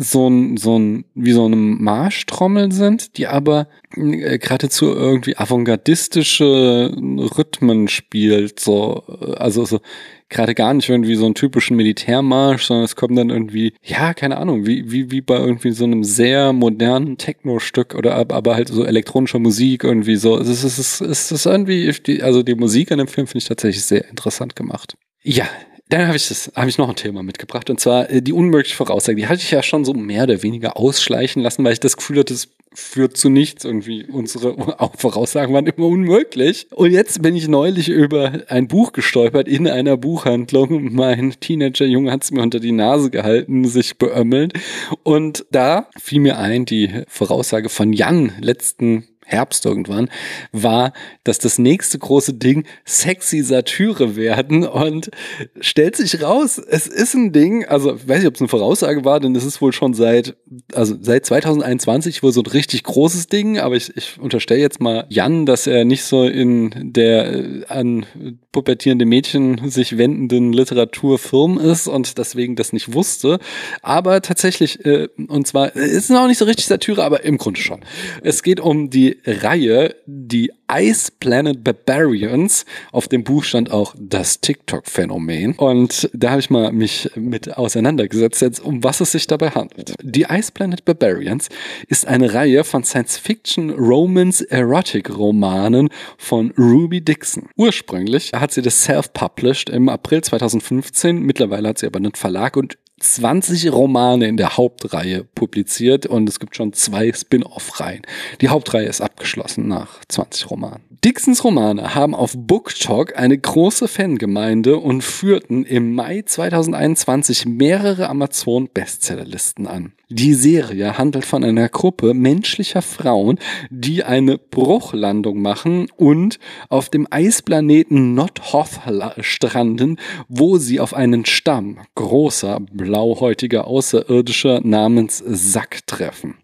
so ein, so ein, wie so eine Marschtrommel sind, die aber äh, geradezu irgendwie avantgardistische Rhythmen spielt, so, äh, also so gerade gar nicht irgendwie so einen typischen Militärmarsch, sondern es kommt dann irgendwie, ja, keine Ahnung, wie, wie, wie bei irgendwie so einem sehr modernen Techno-Stück oder aber halt so elektronischer Musik irgendwie so. Es ist, es ist, es ist irgendwie, also die Musik an dem Film finde ich tatsächlich sehr interessant gemacht. Ja, dann habe ich das, habe ich noch ein Thema mitgebracht und zwar äh, die unmögliche Voraussage. Die hatte ich ja schon so mehr oder weniger ausschleichen lassen, weil ich das Gefühl hatte, es führt zu nichts irgendwie. Unsere Voraussagen waren immer unmöglich. Und jetzt bin ich neulich über ein Buch gestolpert in einer Buchhandlung. Mein Teenager-Junge hat es mir unter die Nase gehalten, sich beömmelt. Und da fiel mir ein, die Voraussage von Jan letzten Herbst irgendwann, war, dass das nächste große Ding sexy Satire werden. Und stellt sich raus, es ist ein Ding, also ich weiß nicht, ob es eine Voraussage war, denn es ist wohl schon seit, also seit 2021 wohl so ein richtig großes Ding, aber ich, ich unterstelle jetzt mal Jan, dass er nicht so in der äh, an pubertierende Mädchen sich wendenden Literaturfirm ist und deswegen das nicht wusste, aber tatsächlich, äh, und zwar, ist es auch nicht so richtig Satire, aber im Grunde schon. Es geht um die Reihe, die Ice Planet Barbarians. Auf dem Buch stand auch das TikTok-Phänomen. Und da habe ich mal mich mit auseinandergesetzt, jetzt, um was es sich dabei handelt. Die Ice Planet Barbarians ist eine Reihe von Science-Fiction, Romance, Erotic-Romanen von Ruby Dixon. Ursprünglich hat sie das self-published im April 2015. Mittlerweile hat sie aber einen Verlag und 20 Romane in der Hauptreihe publiziert und es gibt schon zwei Spin-off-Reihen. Die Hauptreihe ist abgeschlossen nach 20 Romanen. Dixons Romane haben auf BookTok eine große Fangemeinde und führten im Mai 2021 mehrere Amazon-Bestsellerlisten an. Die Serie handelt von einer Gruppe menschlicher Frauen, die eine Bruchlandung machen und auf dem Eisplaneten Nothoth stranden, wo sie auf einen Stamm großer, blauhäutiger Außerirdischer namens Sack treffen.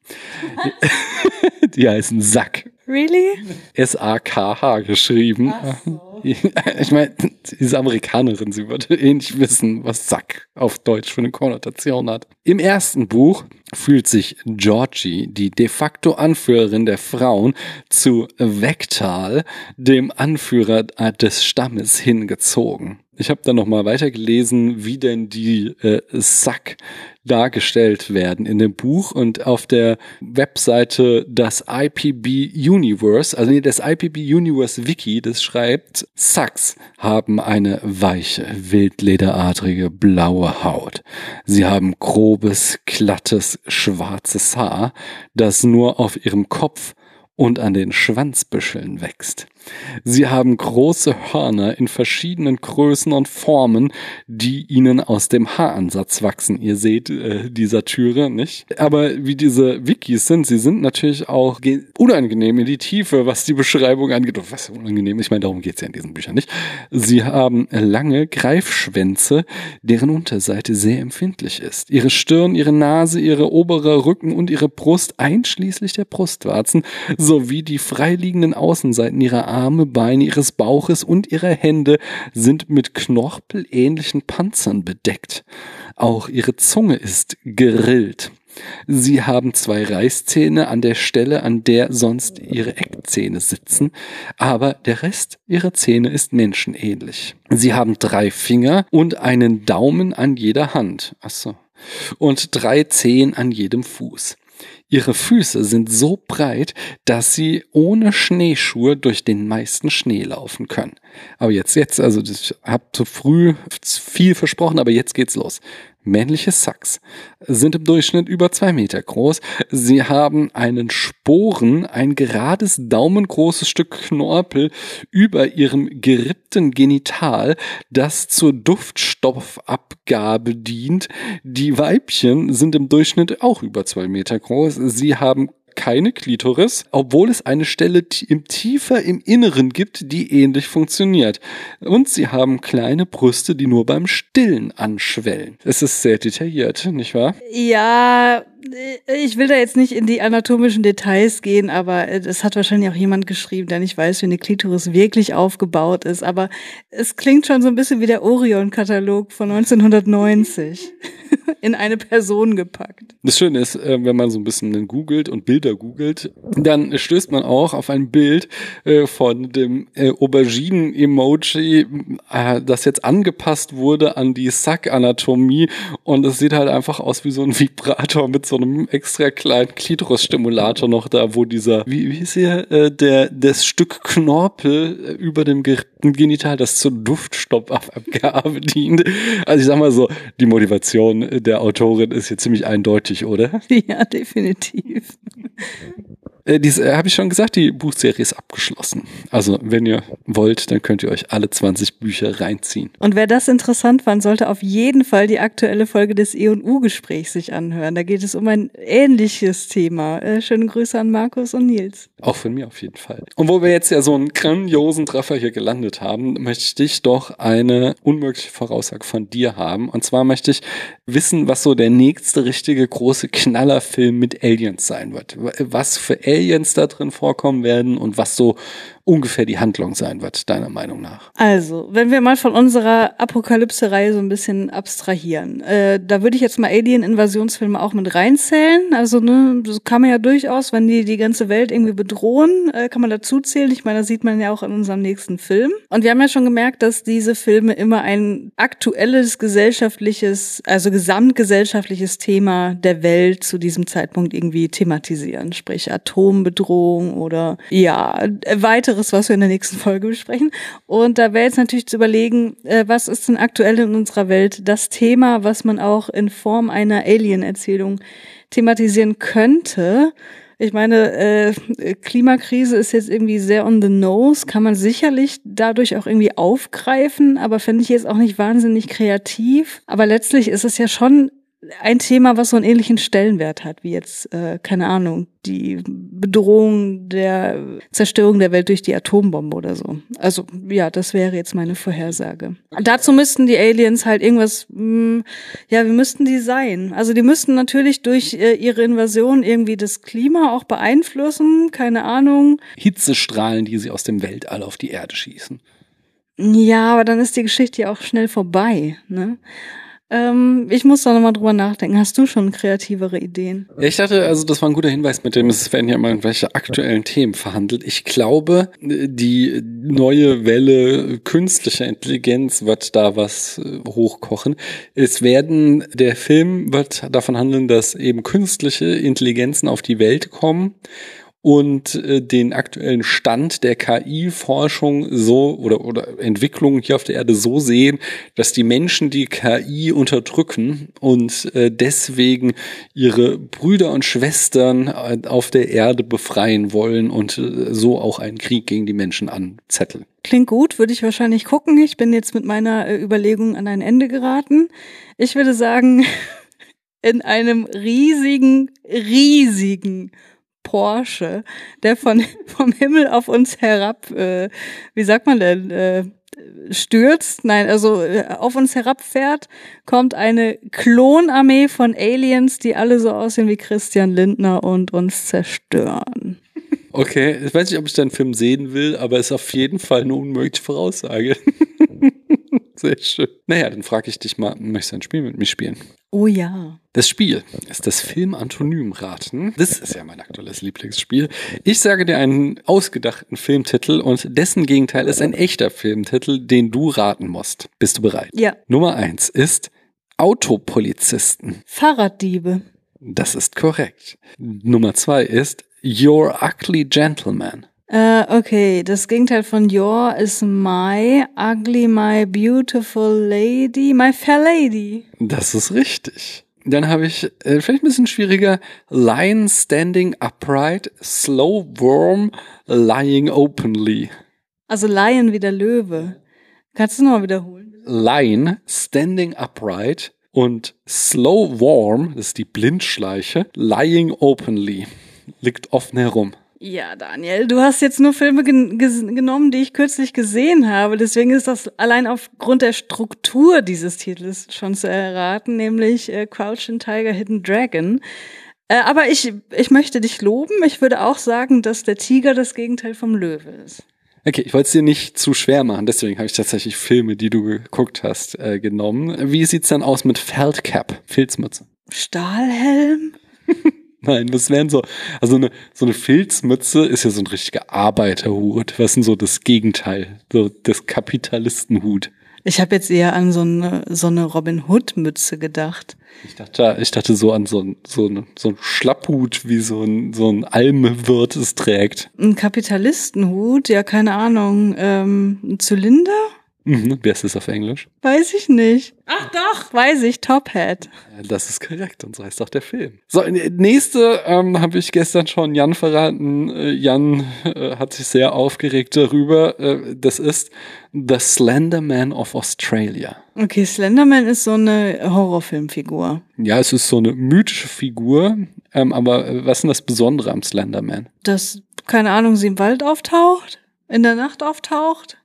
die heißen Sack. Really? S-A-K-H geschrieben. So. Ich meine, diese Amerikanerin, sie würde eh nicht wissen, was Sack auf Deutsch für eine Konnotation hat. Im ersten Buch fühlt sich Georgie, die de facto Anführerin der Frauen, zu Vektal, dem Anführer des Stammes, hingezogen. Ich habe dann nochmal weitergelesen, wie denn die äh, Sack dargestellt werden in dem Buch und auf der Webseite das IPB Universe, also nee, das IPB Universe Wiki, das schreibt, Sacks haben eine weiche, wildlederartige blaue Haut. Sie haben grobes, glattes, schwarzes Haar, das nur auf ihrem Kopf und an den Schwanzbüscheln wächst. Sie haben große Hörner in verschiedenen Größen und Formen, die ihnen aus dem Haaransatz wachsen. Ihr seht äh, dieser Türe, nicht? Aber wie diese Wikis sind, sie sind natürlich auch unangenehm in die Tiefe, was die Beschreibung angeht. Was unangenehm? Ich meine, darum geht's ja in diesen Büchern nicht. Sie haben lange Greifschwänze, deren Unterseite sehr empfindlich ist. Ihre Stirn, ihre Nase, ihre obere Rücken und ihre Brust, einschließlich der Brustwarzen, sowie die freiliegenden Außenseiten ihrer Arme, Beine ihres Bauches und ihre Hände sind mit knorpelähnlichen Panzern bedeckt. Auch ihre Zunge ist gerillt. Sie haben zwei Reißzähne an der Stelle, an der sonst ihre Eckzähne sitzen, aber der Rest ihrer Zähne ist menschenähnlich. Sie haben drei Finger und einen Daumen an jeder Hand. Achso. Und drei Zehen an jedem Fuß. Ihre Füße sind so breit, dass sie ohne Schneeschuhe durch den meisten Schnee laufen können. Aber jetzt, jetzt, also ich habe zu früh viel versprochen, aber jetzt geht's los. Männliche Sacks sind im Durchschnitt über zwei Meter groß. Sie haben einen Sporen, ein gerades daumengroßes Stück Knorpel über ihrem gerippten Genital, das zur Duftstoffabgabe dient. Die Weibchen sind im Durchschnitt auch über zwei Meter groß. Sie haben keine Klitoris, obwohl es eine Stelle im tiefer im Inneren gibt, die ähnlich funktioniert. Und sie haben kleine Brüste, die nur beim Stillen anschwellen. Es ist sehr detailliert, nicht wahr? Ja, ich will da jetzt nicht in die anatomischen Details gehen, aber es hat wahrscheinlich auch jemand geschrieben, der nicht weiß, wie eine Klitoris wirklich aufgebaut ist. Aber es klingt schon so ein bisschen wie der Orion-Katalog von 1990 in eine Person gepackt. Das Schöne ist, äh, wenn man so ein bisschen googelt und Bilder googelt, dann stößt man auch auf ein Bild äh, von dem äh, Auberginen-Emoji, das jetzt angepasst wurde an die Sack-Anatomie und es sieht halt einfach aus wie so ein Vibrator mit so einem extra kleinen Klitoris-Stimulator noch da, wo dieser, wie, wie ist hier, der, das Stück Knorpel über dem Genital, das zur Duftstoppabgabe dient. Also ich sag mal so, die Motivation der Autorin ist hier ziemlich eindeutig, oder? Ja, definitiv. Äh, diese, äh, habe ich schon gesagt, die Buchserie ist abgeschlossen. Also, wenn ihr wollt, dann könnt ihr euch alle 20 Bücher reinziehen. Und wer das interessant fand, sollte auf jeden Fall die aktuelle Folge des E&U-Gesprächs sich anhören. Da geht es um ein ähnliches Thema. Äh, schöne Grüße an Markus und Nils. Auch von mir auf jeden Fall. Und wo wir jetzt ja so einen grandiosen Treffer hier gelandet haben, möchte ich doch eine unmögliche Voraussage von dir haben. Und zwar möchte ich wissen, was so der nächste richtige große Knallerfilm mit Aliens sein wird. Was für Aliens da drin vorkommen werden und was so ungefähr die Handlung sein wird, deiner Meinung nach? Also, wenn wir mal von unserer Apokalypse-Reihe so ein bisschen abstrahieren, äh, da würde ich jetzt mal Alien-Invasionsfilme auch mit reinzählen. Also, ne, das kann man ja durchaus, wenn die die ganze Welt irgendwie bedrohen, äh, kann man dazu zählen. Ich meine, das sieht man ja auch in unserem nächsten Film. Und wir haben ja schon gemerkt, dass diese Filme immer ein aktuelles gesellschaftliches, also gesamtgesellschaftliches Thema der Welt zu diesem Zeitpunkt irgendwie thematisieren. Sprich Atombedrohung oder ja, weitere weiteres, was wir in der nächsten Folge besprechen. Und da wäre jetzt natürlich zu überlegen, äh, was ist denn aktuell in unserer Welt das Thema, was man auch in Form einer Alien-Erzählung thematisieren könnte. Ich meine, äh, Klimakrise ist jetzt irgendwie sehr on the nose, kann man sicherlich dadurch auch irgendwie aufgreifen, aber finde ich jetzt auch nicht wahnsinnig kreativ. Aber letztlich ist es ja schon ein Thema, was so einen ähnlichen Stellenwert hat, wie jetzt, äh, keine Ahnung, die Bedrohung der Zerstörung der Welt durch die Atombombe oder so. Also ja, das wäre jetzt meine Vorhersage. Dazu müssten die Aliens halt irgendwas, mh, hm, ja, wie müssten die sein? Also die müssten natürlich durch äh, ihre Invasion irgendwie das Klima auch beeinflussen, keine Ahnung. Hitzestrahlen, die sie aus dem Weltall auf die Erde schießen. Ja, aber dann ist die Geschichte ja auch schnell vorbei, ne? Ähm, ich muss da nochmal drüber nachdenken. Hast du schon kreativere Ideen? Ja, ich dachte, also das war ein guter Hinweis mit dem, es werden ja immer irgendwelche aktuellen Themen verhandelt. Ich glaube, die neue Welle künstlicher Intelligenz wird da was äh, hochkochen. Es werden, der Film wird davon handeln, dass eben künstliche Intelligenzen auf die Welt kommen und äh, den aktuellen Stand der KI-Forschung so oder, oder Entwicklung hier auf der Erde so sehen, dass die Menschen die KI unterdrücken und äh, deswegen ihre Brüder und Schwestern äh, auf der Erde befreien wollen und äh, so auch einen Krieg gegen die Menschen anzetteln. Klingt gut, würde ich wahrscheinlich gucken. Ich bin jetzt mit meiner äh, Überlegung an ein Ende geraten. Ich würde sagen, in einem riesigen, riesigen Porsche, der von vom Himmel auf uns herab, äh, wie sagt man denn, äh, stürzt, nein, also äh, auf uns herabfährt, kommt eine Klonarmee von Aliens, die alle so aussehen wie Christian Lindner und uns zerstören. Okay, ich weiß nicht, ob ich deinen Film sehen will, aber es ist auf jeden Fall eine unmögliche Voraussage. Sehr schön. Naja, dann frage ich dich mal, möchtest du ein Spiel mit mir spielen? Oh ja. Das Spiel ist das Film-Antonym-Raten. Das ist ja mein aktuelles Lieblingsspiel. Ich sage dir einen ausgedachten Filmtitel und dessen Gegenteil ist ein echter Filmtitel, den du raten musst. Bist du bereit? Ja. Nummer eins ist Autopolizisten. Fahrraddiebe. Das ist korrekt. Nummer zwei ist Your Ugly Gentleman. Äh, okay, das Gegenteil von your ist my ugly, my beautiful lady, my fair lady. Das ist richtig. Dann habe ich äh, vielleicht ein bisschen schwieriger Lion standing upright, slow worm lying openly. Also Lion wie der Löwe. Kannst du nochmal wiederholen? Lion standing upright und slow worm, das ist die Blindschleiche, lying openly, liegt offen herum. Ja, Daniel, du hast jetzt nur Filme gen genommen, die ich kürzlich gesehen habe. Deswegen ist das allein aufgrund der Struktur dieses Titels schon zu erraten, nämlich äh, Crouching Tiger, Hidden Dragon. Äh, aber ich, ich möchte dich loben. Ich würde auch sagen, dass der Tiger das Gegenteil vom Löwe ist. Okay, ich wollte es dir nicht zu schwer machen, deswegen habe ich tatsächlich Filme, die du geguckt hast, äh, genommen. Wie sieht's dann aus mit Feldcap, Filzmütze? Stahlhelm? Nein, das wären so, also eine, so eine Filzmütze ist ja so ein richtiger Arbeiterhut. Was ist denn so das Gegenteil? So das Kapitalistenhut. Ich habe jetzt eher an so eine, so eine Robin Hood Mütze gedacht. Ich dachte, ich dachte so an so ein, so, ein, so ein Schlapphut, wie so ein, so ein Almwirt es trägt. Ein Kapitalistenhut, ja, keine Ahnung, ähm, ein Zylinder? Mhm, wie heißt das auf Englisch? Weiß ich nicht. Ach doch, weiß ich, Top Hat. Das ist korrekt und so heißt auch der Film. So, nächste ähm, habe ich gestern schon Jan verraten. Äh, Jan äh, hat sich sehr aufgeregt darüber. Äh, das ist The Slender Man of Australia. Okay, Slenderman ist so eine Horrorfilmfigur. Ja, es ist so eine mythische Figur. Ähm, aber äh, was ist denn das Besondere am Slenderman? Dass, keine Ahnung, sie im Wald auftaucht? In der Nacht auftaucht?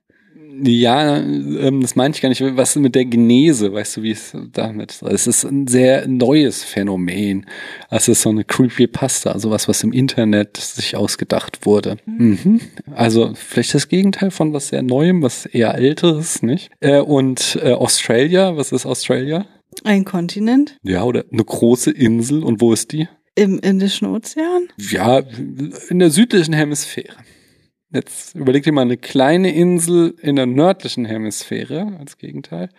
Ja, ähm, das meine ich gar nicht. Was mit der Genese? Weißt du, wie es damit ist? Es ist ein sehr neues Phänomen. Es ist so eine Creepypasta, also was, was im Internet sich ausgedacht wurde. Mhm. Also vielleicht das Gegenteil von was sehr Neuem, was eher Älteres, nicht? Äh, und äh, Australia, was ist Australia? Ein Kontinent? Ja, oder eine große Insel. Und wo ist die? Im Indischen Ozean? Ja, in der südlichen Hemisphäre. Jetzt überleg dir mal eine kleine Insel in der nördlichen Hemisphäre als Gegenteil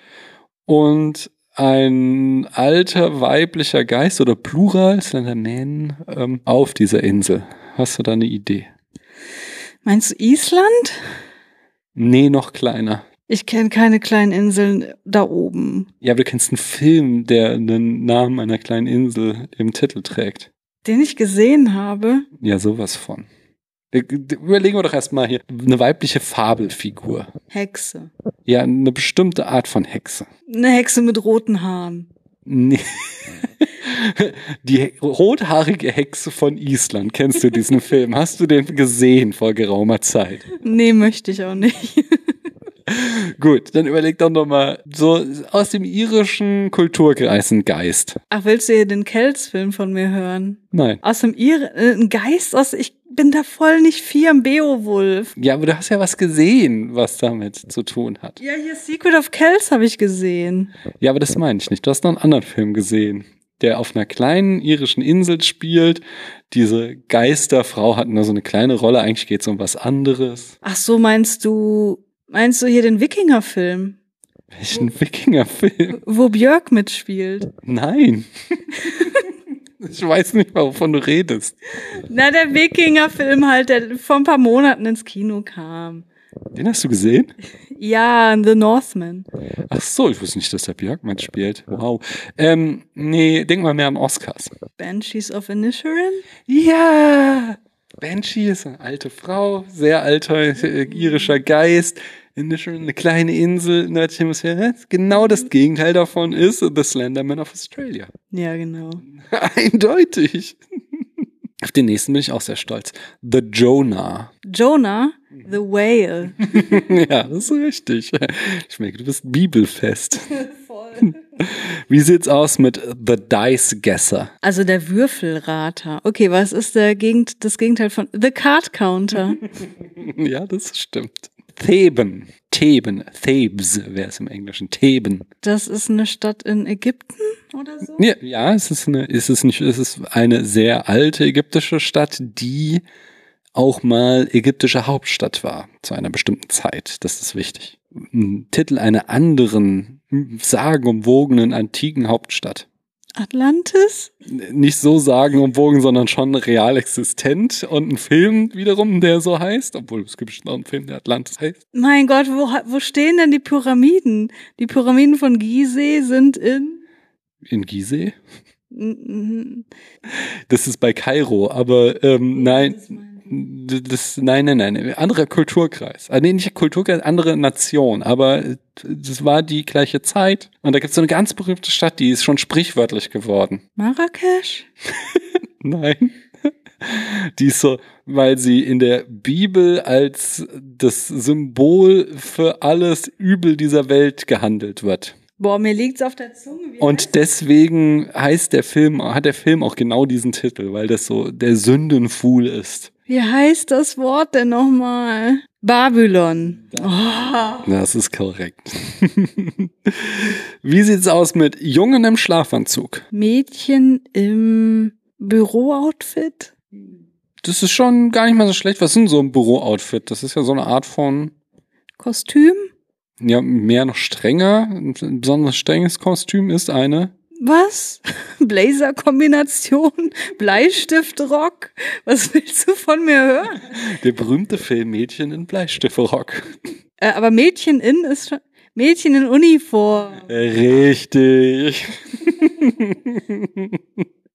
und ein alter weiblicher Geist oder Plural, Slenderman, ähm, auf dieser Insel. Hast du da eine Idee? Meinst du Island? Nee, noch kleiner. Ich kenne keine kleinen Inseln da oben. Ja, aber du kennst einen Film, der den Namen einer kleinen Insel im Titel trägt. Den ich gesehen habe? Ja, sowas von. Überlegen wir doch erstmal hier eine weibliche Fabelfigur. Hexe. Ja, eine bestimmte Art von Hexe. Eine Hexe mit roten Haaren. Nee. Die rothaarige Hexe von Island. Kennst du diesen Film? Hast du den gesehen vor geraumer Zeit? Nee, möchte ich auch nicht. Gut, dann überleg doch nochmal, so aus dem irischen Kulturkreis ein Geist. Ach, willst du hier den Kelz-Film von mir hören? Nein. Aus dem Ir äh, ein Geist aus, ich bin da voll nicht firm, Beowulf. Ja, aber du hast ja was gesehen, was damit zu tun hat. Ja, hier Secret of Kells habe ich gesehen. Ja, aber das meine ich nicht. Du hast noch einen anderen Film gesehen, der auf einer kleinen irischen Insel spielt. Diese Geisterfrau hat nur so eine kleine Rolle. Eigentlich geht es um was anderes. Ach so, meinst du, meinst du hier den Wikinger-Film, Welchen Wikinger-Film? wo Björk mitspielt? Nein. ich weiß nicht, wovon du redest. Na, der Wikinger-Film halt, der vor ein paar Monaten ins Kino kam. Den hast du gesehen? Ja, The Northman. Ach so, ich wusste nicht, dass der Björk mitspielt. Wow. Ähm, nee, denk mal mehr an Oscars. Banshees of Inisherin? Ja! Banshee ist eine alte Frau, sehr alter äh, irischer Geist. In eine kleine Insel in der Hemisphäre. Genau das Gegenteil davon ist The Slenderman of Australia. Ja, genau. Eindeutig. Auf den nächsten bin ich auch sehr stolz. The Jonah. Jonah, The Whale. ja, das ist richtig. Ich merke, du bist bibelfest. Voll. Wie sieht's aus mit The Dice Guesser? Also der Würfelrater. Okay, was ist der Gegend, das Gegenteil von The Card Counter? Ja, das stimmt. Theben. Theben. Thebes wäre es im Englischen. Theben. Das ist eine Stadt in Ägypten oder so? Ja, ja, es ist eine, es ist nicht, es ist eine sehr alte ägyptische Stadt, die auch mal ägyptische Hauptstadt war zu einer bestimmten Zeit. Das ist wichtig. Ein Titel einer anderen sagenumwogenen antiken Hauptstadt. Atlantis? Nicht so sagenumwogen, sondern schon real existent. Und ein Film wiederum, der so heißt, obwohl es gibt noch einen Film, der Atlantis heißt. Mein Gott, wo, wo stehen denn die Pyramiden? Die Pyramiden von Gizeh sind in. In Gizeh? Mhm. Das ist bei Kairo, aber ähm, nein. Das, nein, nein, nein, anderer Kulturkreis. Also nee, nicht Kulturkreis, andere Nation, aber das war die gleiche Zeit. Und da gibt es so eine ganz berühmte Stadt, die ist schon sprichwörtlich geworden. Marrakesch? Nein. Die ist so, weil sie in der Bibel als das Symbol für alles Übel dieser Welt gehandelt wird. Boah, mir liegt's auf der Zunge. Wie Und deswegen heißt der Film, hat der Film auch genau diesen Titel, weil das so der Sündenfuhl ist. Wie heißt das Wort denn nochmal? Babylon. Oh. Das ist korrekt. Wie sieht's aus mit Jungen im Schlafanzug? Mädchen im Bürooutfit? Das ist schon gar nicht mal so schlecht. Was ist denn so ein Bürooutfit? Das ist ja so eine Art von, Kostüm? ja, mehr noch strenger. Ein besonders strenges Kostüm ist eine. Was? Blazer-Kombination? Bleistiftrock? Was willst du von mir hören? Der berühmte Film Mädchen in Bleistiftrock. Äh, aber Mädchen in ist schon. Mädchen in Uniform. Richtig.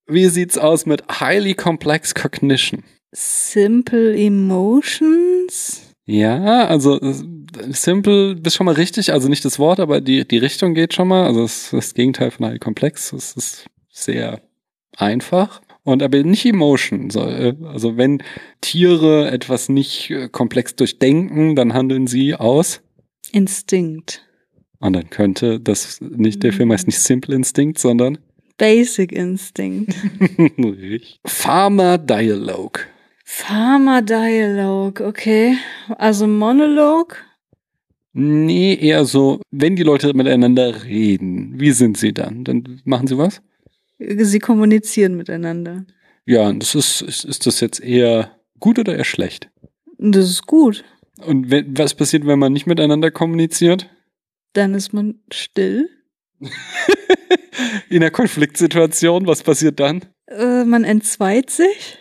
Wie sieht's aus mit Highly Complex Cognition? Simple Emotions? Ja, also simple bist schon mal richtig, also nicht das Wort, aber die, die Richtung geht schon mal. Also es ist das Gegenteil von Highly Komplex. Es ist sehr einfach. Und aber nicht Emotion. Äh, Also wenn Tiere etwas nicht äh, komplex durchdenken, dann handeln sie aus. Instinct. Und dann könnte das nicht, der Film heißt nicht Simple Instinct, sondern Basic Instinct. Farmer Dialogue. Pharma Dialogue, okay. Also Monolog? Nee, eher so, wenn die Leute miteinander reden, wie sind sie dann? Dann machen sie was? Sie kommunizieren miteinander. Ja, und das ist, ist, ist das jetzt eher gut oder eher schlecht? Das ist gut. Und wenn, was passiert, wenn man nicht miteinander kommuniziert? Dann ist man still. In einer Konfliktsituation, was passiert dann? Äh, man entzweit sich.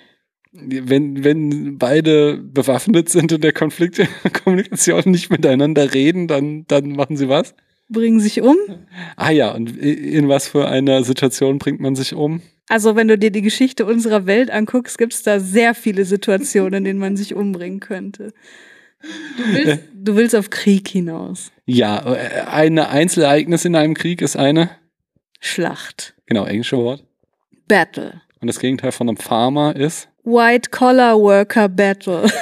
Wenn, wenn beide bewaffnet sind in der Konfliktkommunikation nicht miteinander reden, dann, dann machen sie was? Bringen sich um. Ah ja, und in was für einer Situation bringt man sich um? Also wenn du dir die Geschichte unserer Welt anguckst, gibt es da sehr viele Situationen, in denen man sich umbringen könnte. Du willst, du willst auf Krieg hinaus. Ja, äh, ein Einzelereignis in einem Krieg ist eine, Schlacht. genau, englische Wort. Battle. Und das Gegenteil von einem Farmer ist? White Collar Worker Battle.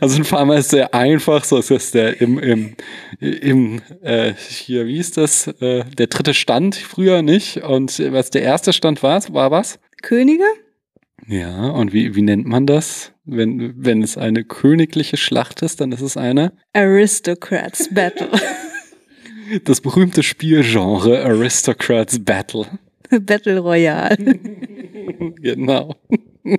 Also ein Farmer ist sehr einfach, so ist das der im, im, im äh, hier, wie ist das? Äh, der dritte Stand früher nicht. Und was der erste Stand war, war was? Könige? Ja, und wie, wie nennt man das? Wenn, wenn es eine königliche Schlacht ist, dann ist es eine Aristocrats Battle. das berühmte Spielgenre Aristocrats Battle. Battle Royale. genau.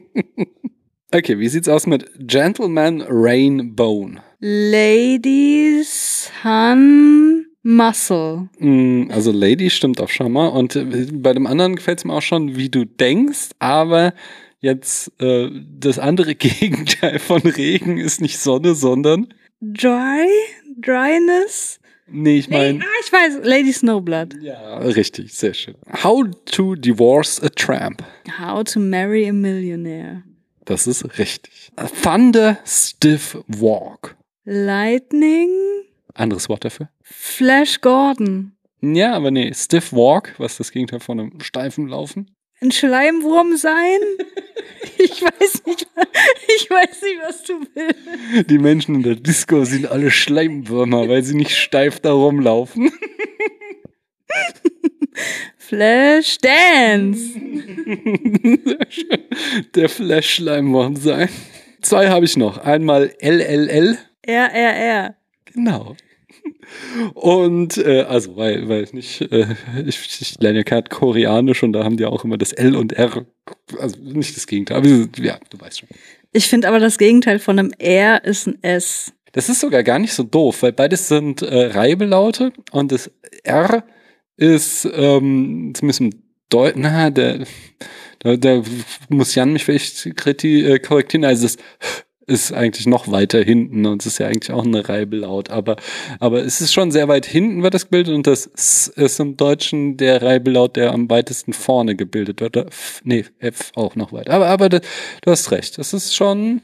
okay, wie sieht's aus mit Gentleman Rainbone? Ladies Han Muscle. Mm, Also Lady stimmt auch schon mal. Und bei dem anderen gefällt es mir auch schon, wie du denkst, aber jetzt äh, das andere Gegenteil von Regen ist nicht Sonne, sondern. Dry? Dryness? Nee, ich meine. Ah, ich weiß, Lady Snowblood. Ja, richtig, sehr schön. How to divorce a tramp. How to marry a millionaire. Das ist richtig. Thunder Stiff Walk. Lightning? Anderes Wort dafür? Flash Gordon. Ja, aber nee, Stiff Walk, was das Gegenteil von einem steifen Laufen? Ein Schleimwurm sein? Ich weiß nicht, ich weiß nicht, was du willst. Die Menschen in der Disco sind alle Schleimwürmer, weil sie nicht steif da rumlaufen. Flash Dance. Sehr schön. Der Flash-Schleimwurm sein. Zwei habe ich noch. Einmal LLL. RRR. Genau. Und äh, also, weil, weil nicht, äh, ich, ich lerne ja gerade Koreanisch und da haben die auch immer das L und R. Also nicht das Gegenteil, aber ja, du weißt schon. Ich finde aber das Gegenteil von einem R ist ein S. Das ist sogar gar nicht so doof, weil beides sind äh, Reibelaute und das R ist ähm, zumindest im Deut na, der, da, da muss Jan mich vielleicht kriti äh, korrigieren, also das ist eigentlich noch weiter hinten und es ist ja eigentlich auch eine Reibelaut, aber, aber es ist schon sehr weit hinten wird das gebildet und das S ist im Deutschen der Reibelaut, der am weitesten vorne gebildet wird. F, nee, F auch noch weiter. Aber, aber du hast recht, das ist schon,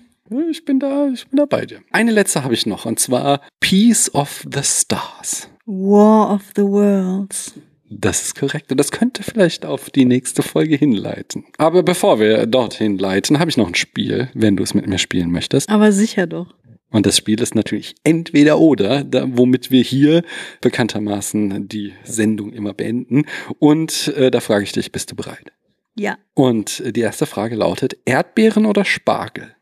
ich bin da, ich bin da bei dir. Eine letzte habe ich noch und zwar Peace of the Stars. War of the Worlds. Das ist korrekt und das könnte vielleicht auf die nächste Folge hinleiten. Aber bevor wir dorthin leiten, habe ich noch ein Spiel, wenn du es mit mir spielen möchtest. Aber sicher doch. Und das Spiel ist natürlich entweder oder, da, womit wir hier bekanntermaßen die Sendung immer beenden. Und äh, da frage ich dich, bist du bereit? Ja. Und äh, die erste Frage lautet, Erdbeeren oder Spargel?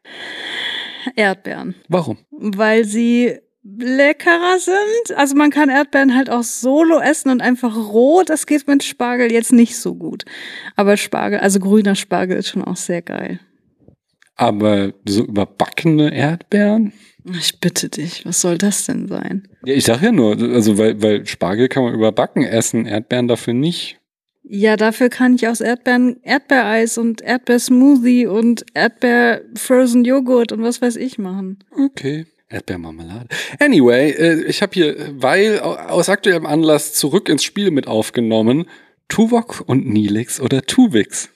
Erdbeeren. Warum? Weil sie leckerer sind. Also man kann Erdbeeren halt auch solo essen und einfach roh. Das geht mit Spargel jetzt nicht so gut. Aber Spargel, also grüner Spargel ist schon auch sehr geil. Aber so überbackene Erdbeeren? Ich bitte dich, was soll das denn sein? Ja, ich sag ja nur, also weil, weil Spargel kann man überbacken essen, Erdbeeren dafür nicht. Ja, dafür kann ich aus Erdbeeren Erdbeereis und Erdbeersmoothie und Erdbeer-Frozen Joghurt und was weiß ich machen. Okay. Erdbeermarmelade. Anyway, äh, ich habe hier, weil aus aktuellem Anlass zurück ins Spiel mit aufgenommen, Tuvok und Nilix oder Tuvix.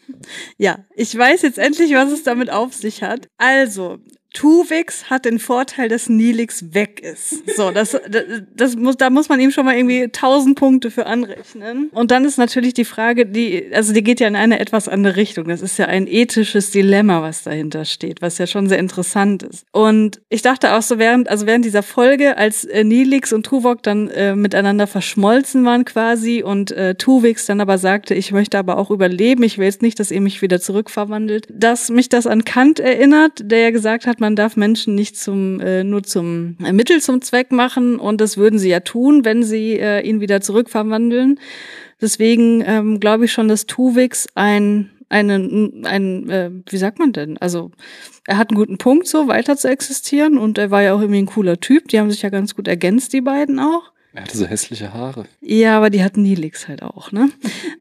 Ja, ich weiß jetzt endlich, was es damit auf sich hat. Also, Tuvix hat den Vorteil, dass Nilix weg ist. So, das, das, das muss, da muss man ihm schon mal irgendwie tausend Punkte für anrechnen. Und dann ist natürlich die Frage, die, also die geht ja in eine etwas andere Richtung. Das ist ja ein ethisches Dilemma, was dahinter steht, was ja schon sehr interessant ist. Und ich dachte auch so während, also während dieser Folge, als äh, Nilix und Tuvok dann äh, miteinander verschmolzen waren quasi und äh, Tuvix dann aber sagte, ich möchte aber auch überleben, ich will jetzt nicht, dass ihr mich wieder zurückverwandelt, dass mich das an Kant erinnert, der ja gesagt hat, man darf Menschen nicht zum äh, nur zum äh, Mittel zum Zweck machen und das würden sie ja tun, wenn sie äh, ihn wieder zurückverwandeln. Deswegen ähm, glaube ich schon, dass Tuvix ein einen, ein, äh, wie sagt man denn? Also er hat einen guten Punkt, so weiter zu existieren und er war ja auch irgendwie ein cooler Typ. Die haben sich ja ganz gut ergänzt, die beiden auch. Er hatte so hässliche Haare. Ja, aber die hatten Nilix halt auch, ne?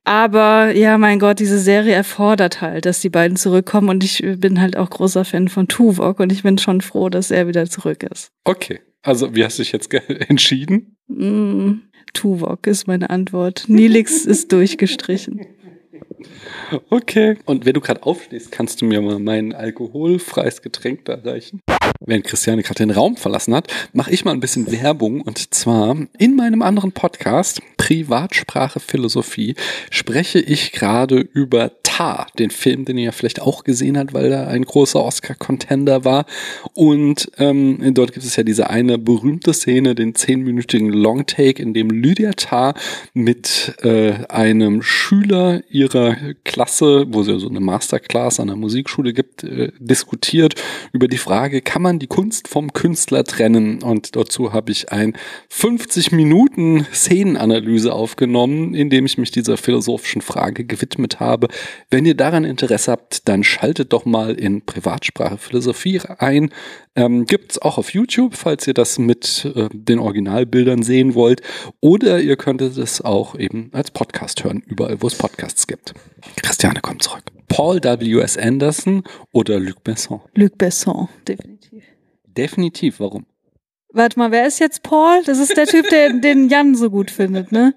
aber ja, mein Gott, diese Serie erfordert halt, dass die beiden zurückkommen und ich bin halt auch großer Fan von Tuvok und ich bin schon froh, dass er wieder zurück ist. Okay, also wie hast du dich jetzt entschieden? Mm, Tuvok ist meine Antwort. Nilix ist durchgestrichen. Okay. Und wenn du gerade aufstehst, kannst du mir mal mein alkoholfreies Getränk da reichen? Während Christiane gerade den Raum verlassen hat, mache ich mal ein bisschen Werbung und zwar in meinem anderen Podcast Privatsprache Philosophie spreche ich gerade über Tar, den Film, den ihr vielleicht auch gesehen habt, weil er ein großer Oscar-Contender war. Und ähm, dort gibt es ja diese eine berühmte Szene, den zehnminütigen Longtake, in dem Lydia Tar mit äh, einem Schüler ihrer Klasse, wo sie so eine Masterclass an der Musikschule gibt, äh, diskutiert über die Frage, kann man die Kunst vom Künstler trennen? Und dazu habe ich ein 50 Minuten Szenenanalyse aufgenommen, in dem ich mich dieser philosophischen Frage gewidmet habe. Wenn ihr daran Interesse habt, dann schaltet doch mal in Privatsprache Philosophie ein. Ähm, gibt's auch auf YouTube, falls ihr das mit äh, den Originalbildern sehen wollt. Oder ihr könntet es auch eben als Podcast hören, überall, wo es Podcasts gibt. Christiane kommt zurück. Paul W.S. Anderson oder Luc Besson? Luc Besson, definitiv. Definitiv, warum? Warte mal, wer ist jetzt Paul? Das ist der Typ, der den Jan so gut findet, ne?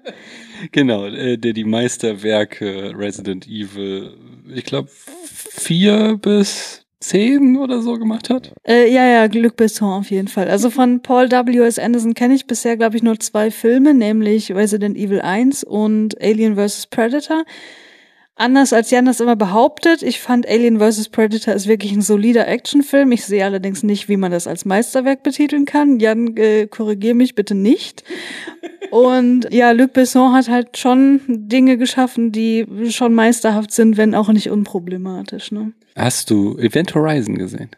Genau, äh, der die Meisterwerke Resident Evil, ich glaube, vier bis zehn oder so gemacht hat. Äh, ja, ja, Luc Besson auf jeden Fall. Also von Paul W.S. Anderson kenne ich bisher, glaube ich, nur zwei Filme, nämlich Resident Evil 1 und Alien vs. Predator. Anders als Jan das immer behauptet, ich fand Alien vs. Predator ist wirklich ein solider Actionfilm. Ich sehe allerdings nicht, wie man das als Meisterwerk betiteln kann. Jan, äh, korrigier mich bitte nicht. Und ja, Luc Besson hat halt schon Dinge geschaffen, die schon meisterhaft sind, wenn auch nicht unproblematisch. Ne? Hast du Event Horizon gesehen?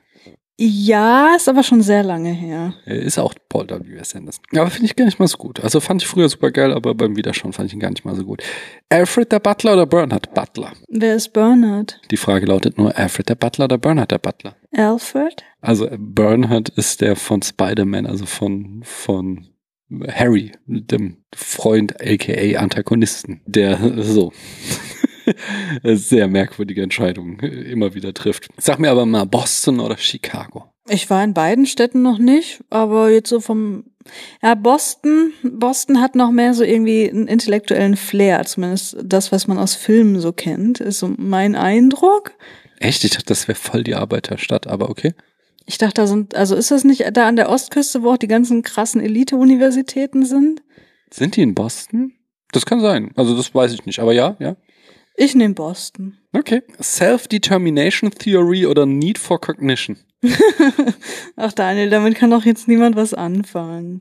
Ja, ist aber schon sehr lange her. Ist auch Paul W.S. Anderson. Aber finde ich gar nicht mal so gut. Also fand ich früher super geil, aber beim Wiederschauen fand ich ihn gar nicht mal so gut. Alfred der Butler oder Bernhard Butler? Wer ist Bernhard? Die Frage lautet nur Alfred der Butler oder Bernhard der Butler? Alfred? Also Bernhard ist der von Spider-Man, also von, von Harry, dem Freund aka Antagonisten, der so sehr merkwürdige Entscheidungen immer wieder trifft. Sag mir aber mal Boston oder Chicago. Ich war in beiden Städten noch nicht, aber jetzt so vom ja, Boston, Boston hat noch mehr so irgendwie einen intellektuellen Flair, zumindest das, was man aus Filmen so kennt, ist so mein Eindruck. Echt? Ich dachte, das wäre voll die Arbeiterstadt, aber okay. Ich dachte, da sind, also ist das nicht da an der Ostküste, wo auch die ganzen krassen Elite-Universitäten sind? Sind die in Boston? Das kann sein. Also das weiß ich nicht, aber ja, ja. Ich nehme Boston. Okay. Self-Determination Theory oder Need for Cognition? Ach Daniel, damit kann doch jetzt niemand was anfangen.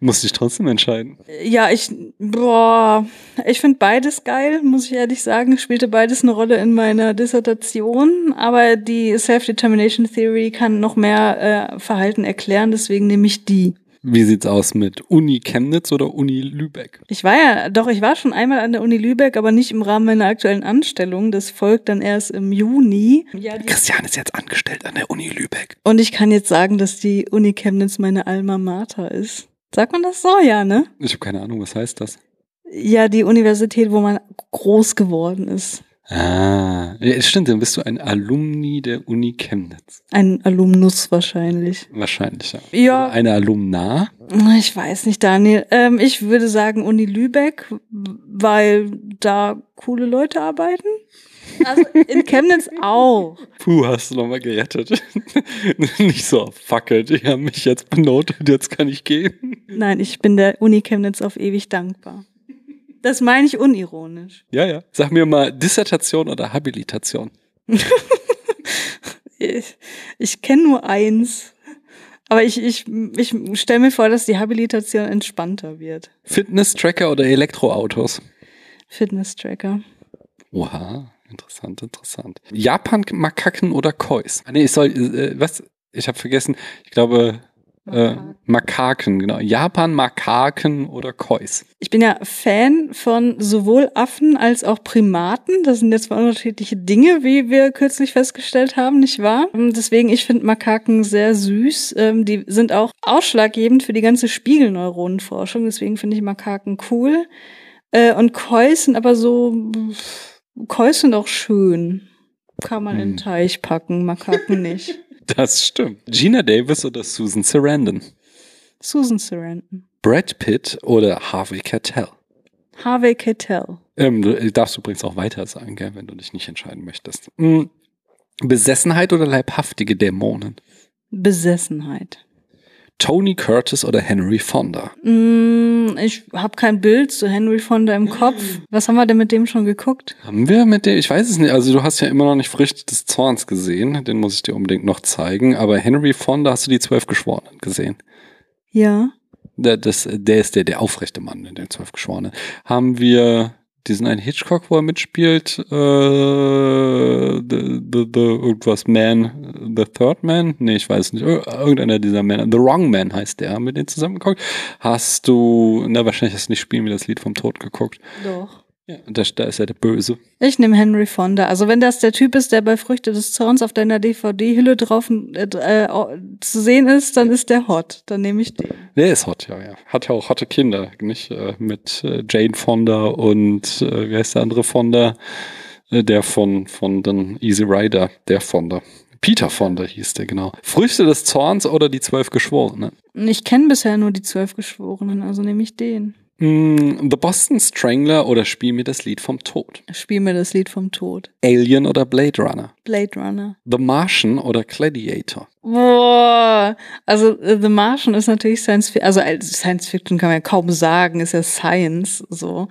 Muss ich trotzdem entscheiden. Ja, ich, boah, ich finde beides geil, muss ich ehrlich sagen. Spielte beides eine Rolle in meiner Dissertation, aber die Self-Determination Theory kann noch mehr äh, Verhalten erklären, deswegen nehme ich die. Wie sieht's aus mit Uni Chemnitz oder Uni Lübeck? Ich war ja, doch, ich war schon einmal an der Uni Lübeck, aber nicht im Rahmen meiner aktuellen Anstellung. Das folgt dann erst im Juni. Ja, Christian ist jetzt angestellt an der Uni Lübeck. Und ich kann jetzt sagen, dass die Uni Chemnitz meine Alma Mater ist. Sagt man das so, ja, ne? Ich habe keine Ahnung, was heißt das? Ja, die Universität, wo man groß geworden ist. Ah, stimmt, dann bist du ein Alumni der Uni Chemnitz. Ein Alumnus wahrscheinlich. Wahrscheinlich, ja. Ja. Eine Alumna? Ich weiß nicht, Daniel. Ähm, ich würde sagen Uni Lübeck, weil da coole Leute arbeiten. Also in Chemnitz auch. Puh, hast du nochmal gerettet. Nicht so fackelt. Die haben mich jetzt benotet, jetzt kann ich gehen. Nein, ich bin der Uni Chemnitz auf ewig dankbar. Das meine ich unironisch. Ja, ja. Sag mir mal, Dissertation oder Habilitation? ich ich kenne nur eins. Aber ich, ich, ich stelle mir vor, dass die Habilitation entspannter wird. Fitness-Tracker oder Elektroautos? Fitness-Tracker. Oha, interessant, interessant. Japan-Makaken oder Kois? Ah, nee, ich soll, äh, was? Ich habe vergessen. Ich glaube, äh, Makaken, genau. Japan, Makaken oder Kois. Ich bin ja Fan von sowohl Affen als auch Primaten. Das sind jetzt zwei unterschiedliche Dinge, wie wir kürzlich festgestellt haben, nicht wahr? Deswegen, ich finde Makaken sehr süß. Ähm, die sind auch ausschlaggebend für die ganze Spiegelneuronenforschung. Deswegen finde ich Makaken cool. Äh, und Kois sind aber so, Kois sind auch schön. Kann man in den Teich packen, Makaken nicht. Das stimmt. Gina Davis oder Susan Sarandon? Susan Sarandon. Brad Pitt oder Harvey Keitel? Harvey Keitel. Ähm, du darfst übrigens auch weiter sagen, gell, wenn du dich nicht entscheiden möchtest. Hm. Besessenheit oder leibhaftige Dämonen? Besessenheit. Tony Curtis oder Henry Fonda? Mm, ich habe kein Bild zu Henry Fonda im Kopf. Was haben wir denn mit dem schon geguckt? Haben wir mit dem, ich weiß es nicht, also du hast ja immer noch nicht Früchte des Zorns gesehen, den muss ich dir unbedingt noch zeigen, aber Henry Fonda hast du die zwölf Geschworenen gesehen. Ja. Der, das, der ist der, der aufrechte Mann in den zwölf Geschworenen. Haben wir diesen einen Hitchcock, wo er mitspielt, äh, the, the, the, irgendwas Man, The Third Man? Nee, ich weiß nicht. Ir- Irgendeiner dieser Männer. The Wrong Man heißt der, haben wir den zusammen geguckt. Hast du, na wahrscheinlich hast du nicht Spielen wie das Lied vom Tod geguckt. Doch. Ja, und da, da ist er der Böse. Ich nehme Henry Fonda. Also wenn das der Typ ist, der bei Früchte des Zorns auf deiner DVD-Hülle drauf äh, äh, zu sehen ist, dann ist der hot. Dann nehme ich den. Der ist hot, ja, ja. Hat ja auch hotte Kinder, nicht? Äh, mit äh, Jane Fonda und äh, wie heißt der andere Fonda? Der von, von den Easy Rider, der Fonda. Peter Fonda hieß der, genau. Früchte des Zorns oder die zwölf Geschworenen? Ich kenne bisher nur die zwölf Geschworenen, also nehme ich den. Mm, The Boston Strangler oder Spiel mir das Lied vom Tod? Spiel mir das Lied vom Tod. Alien oder Blade Runner? Blade Runner. The Martian oder Gladiator? Boah, also äh, The Martian ist natürlich Science Fiction, also als Science Fiction kann man ja kaum sagen, ist ja Science so.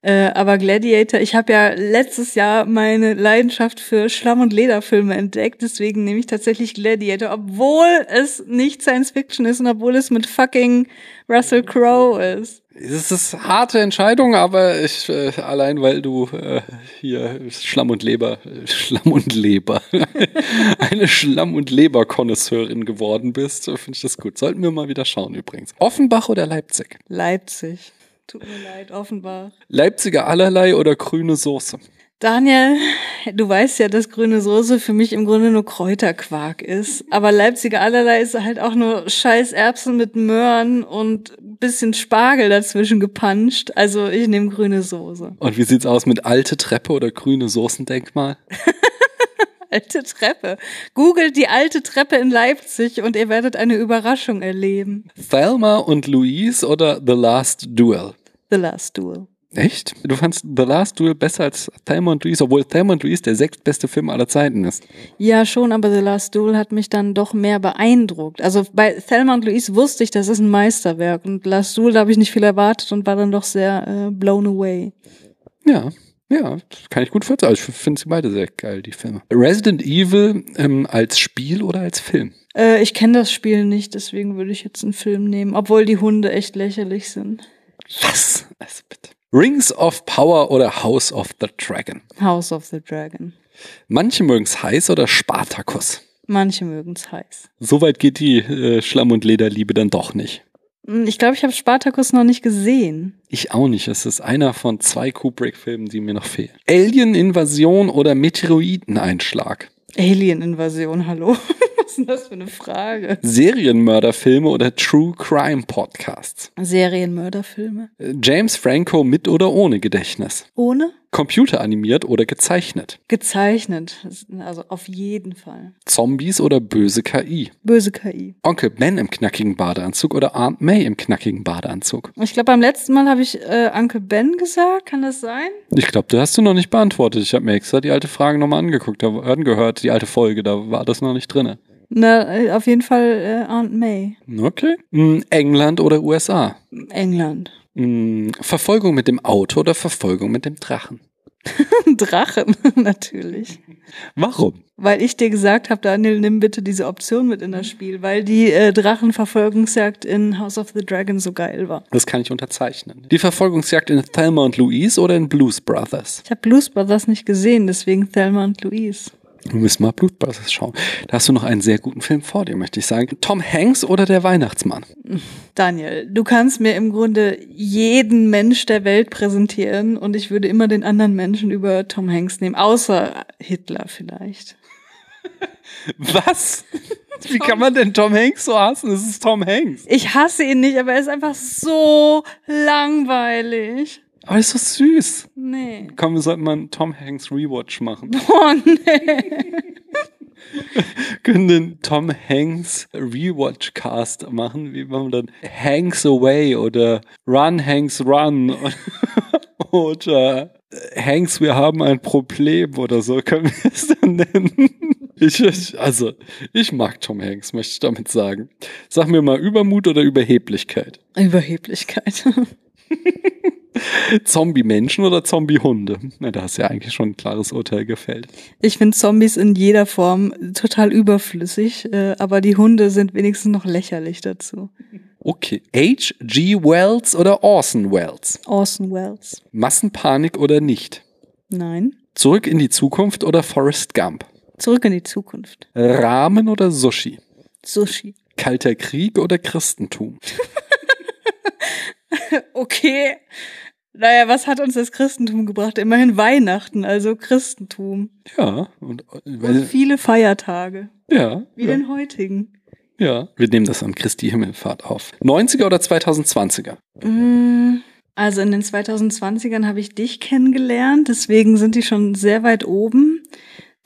Äh, aber Gladiator, ich habe ja letztes Jahr meine Leidenschaft für Schlamm- und Lederfilme entdeckt, deswegen nehme ich tatsächlich Gladiator, obwohl es nicht Science Fiction ist und obwohl es mit fucking Russell Crowe ist. Es ist harte Entscheidung, aber ich, äh, allein weil du äh, hier Schlamm und Leber, äh, Schlamm und Leber, eine Schlamm- und Leber-Konnoisseurin geworden bist, finde ich das gut. Sollten wir mal wieder schauen übrigens. Offenbach oder Leipzig? Leipzig. Tut mir leid, Offenbach. Leipziger allerlei oder grüne Soße? Daniel, du weißt ja, dass grüne Soße für mich im Grunde nur Kräuterquark ist. Aber Leipziger allerlei ist halt auch nur scheiß Erbsen mit Möhren und bisschen Spargel dazwischen gepanscht. Also ich nehme grüne Soße. Und wie sieht's aus mit alte Treppe oder grüne Soßendenkmal? Alte Treppe. Googelt die alte Treppe in Leipzig und ihr werdet eine Überraschung erleben. Thelma und Louise oder The Last Duel? The Last Duel. Echt? Du fandst The Last Duel besser als Thelma und Louise, obwohl Thelma und Louise der sechstbeste Film aller Zeiten ist. Ja, schon, aber The Last Duel hat mich dann doch mehr beeindruckt. Also bei Thelma und Louise wusste ich, das ist ein Meisterwerk. Und Last Duel, da habe ich nicht viel erwartet und war dann doch sehr äh, blown away. Ja, ja, kann ich gut vorstellen. Also ich finde sie beide sehr geil, die Filme. Resident Evil ähm, als Spiel oder als Film? Äh, ich kenne das Spiel nicht, deswegen würde ich jetzt einen Film nehmen, obwohl die Hunde echt lächerlich sind. Was? Also bitte. Rings of Power oder House of the Dragon? House of the Dragon. Manche mögen's heiß oder Spartacus. Manche mögen's heiß. Soweit geht die äh, Schlamm- und Lederliebe dann doch nicht. Hm, Ich glaube, ich habe Spartacus noch nicht gesehen. Ich auch nicht. Es ist einer von zwei Kubrick-Filmen, die mir noch fehlen. Alien-Invasion oder Meteoriteneinschlag? Alien-Invasion, hallo? Was ist denn das für eine Frage? Serienmörderfilme oder True Crime Podcasts? Serienmörderfilme. Äh, James Franco mit oder ohne Gedächtnis? Ohne? Computeranimiert oder gezeichnet? Gezeichnet. Also auf jeden Fall. Zombies oder böse KI? Böse KI. Onkel Ben im knackigen Badeanzug oder Aunt May im knackigen Badeanzug? Ich glaube, beim letzten Mal habe ich äh, Uncle Ben gesagt. Kann das sein? Ich glaube, das hast du noch nicht beantwortet. Ich habe mir extra die alte Frage nochmal angeguckt, da angehört, die alte Folge, da war das noch nicht drinne. Na, äh, auf jeden Fall äh, Aunt May. Okay. Hm, England oder USA? England. Hm, Verfolgung mit dem Auto oder Verfolgung mit dem Drachen? Drachen, natürlich. Warum? Weil ich dir gesagt habe, Daniel, nimm bitte diese Option mit in das Spiel, weil die äh, Drachenverfolgungsjagd in House of the Dragon so geil war. Das kann ich unterzeichnen. Die Verfolgungsjagd in Thelma und Louise oder in Blues Brothers? Ich habe Blues Brothers nicht gesehen, deswegen Thelma und Louise. Wir müssen mal Brothers schauen. Da hast du noch einen sehr guten Film vor dir, möchte ich sagen. Tom Hanks oder der Weihnachtsmann? Daniel, du kannst mir im Grunde jeden Mensch der Welt präsentieren und ich würde immer den anderen Menschen über Tom Hanks nehmen, außer Hitler vielleicht. Was? Wie kann man denn Tom Hanks so hassen? Es ist Tom Hanks. Ich hasse ihn nicht, aber er ist einfach so langweilig. Aber er ist so süß. Nee. Komm, wir sollten mal einen Tom Hanks Rewatch machen. Oh nee. können den Tom Hanks Rewatch Cast machen, wie machen wir dann Hanks Away oder Run Hanks Run oder Hanks, wir haben ein Problem oder so, können wir es dann nennen. Ich, ich, also, ich mag Tom Hanks, möchte ich damit sagen. Sag mir mal Übermut oder Überheblichkeit? Überheblichkeit. Zombie-Menschen oder Zombie-Hunde? Na, da hast ja eigentlich schon ein klares Urteil gefällt. Ich finde Zombies in jeder Form total überflüssig, äh, aber die Hunde sind wenigstens noch lächerlich dazu. Okay. H.G. Wells oder Orson Welles? Orson Welles. Massenpanik oder nicht? Nein. Zurück in die Zukunft oder Forrest Gump? Zurück in die Zukunft. Ramen oder Sushi? Sushi. Kalter Krieg oder Christentum? Okay. Naja, was hat uns das Christentum gebracht? Immerhin Weihnachten, also Christentum. Ja, und, äh, Und viele Feiertage. ja, Wie ja, den heutigen. ja. Wir nehmen das an Christi Himmelfahrt auf. 90er oder 2020er? Mm, Also in den 2020ern habe ich dich kennengelernt, deswegen sind die schon sehr weit oben.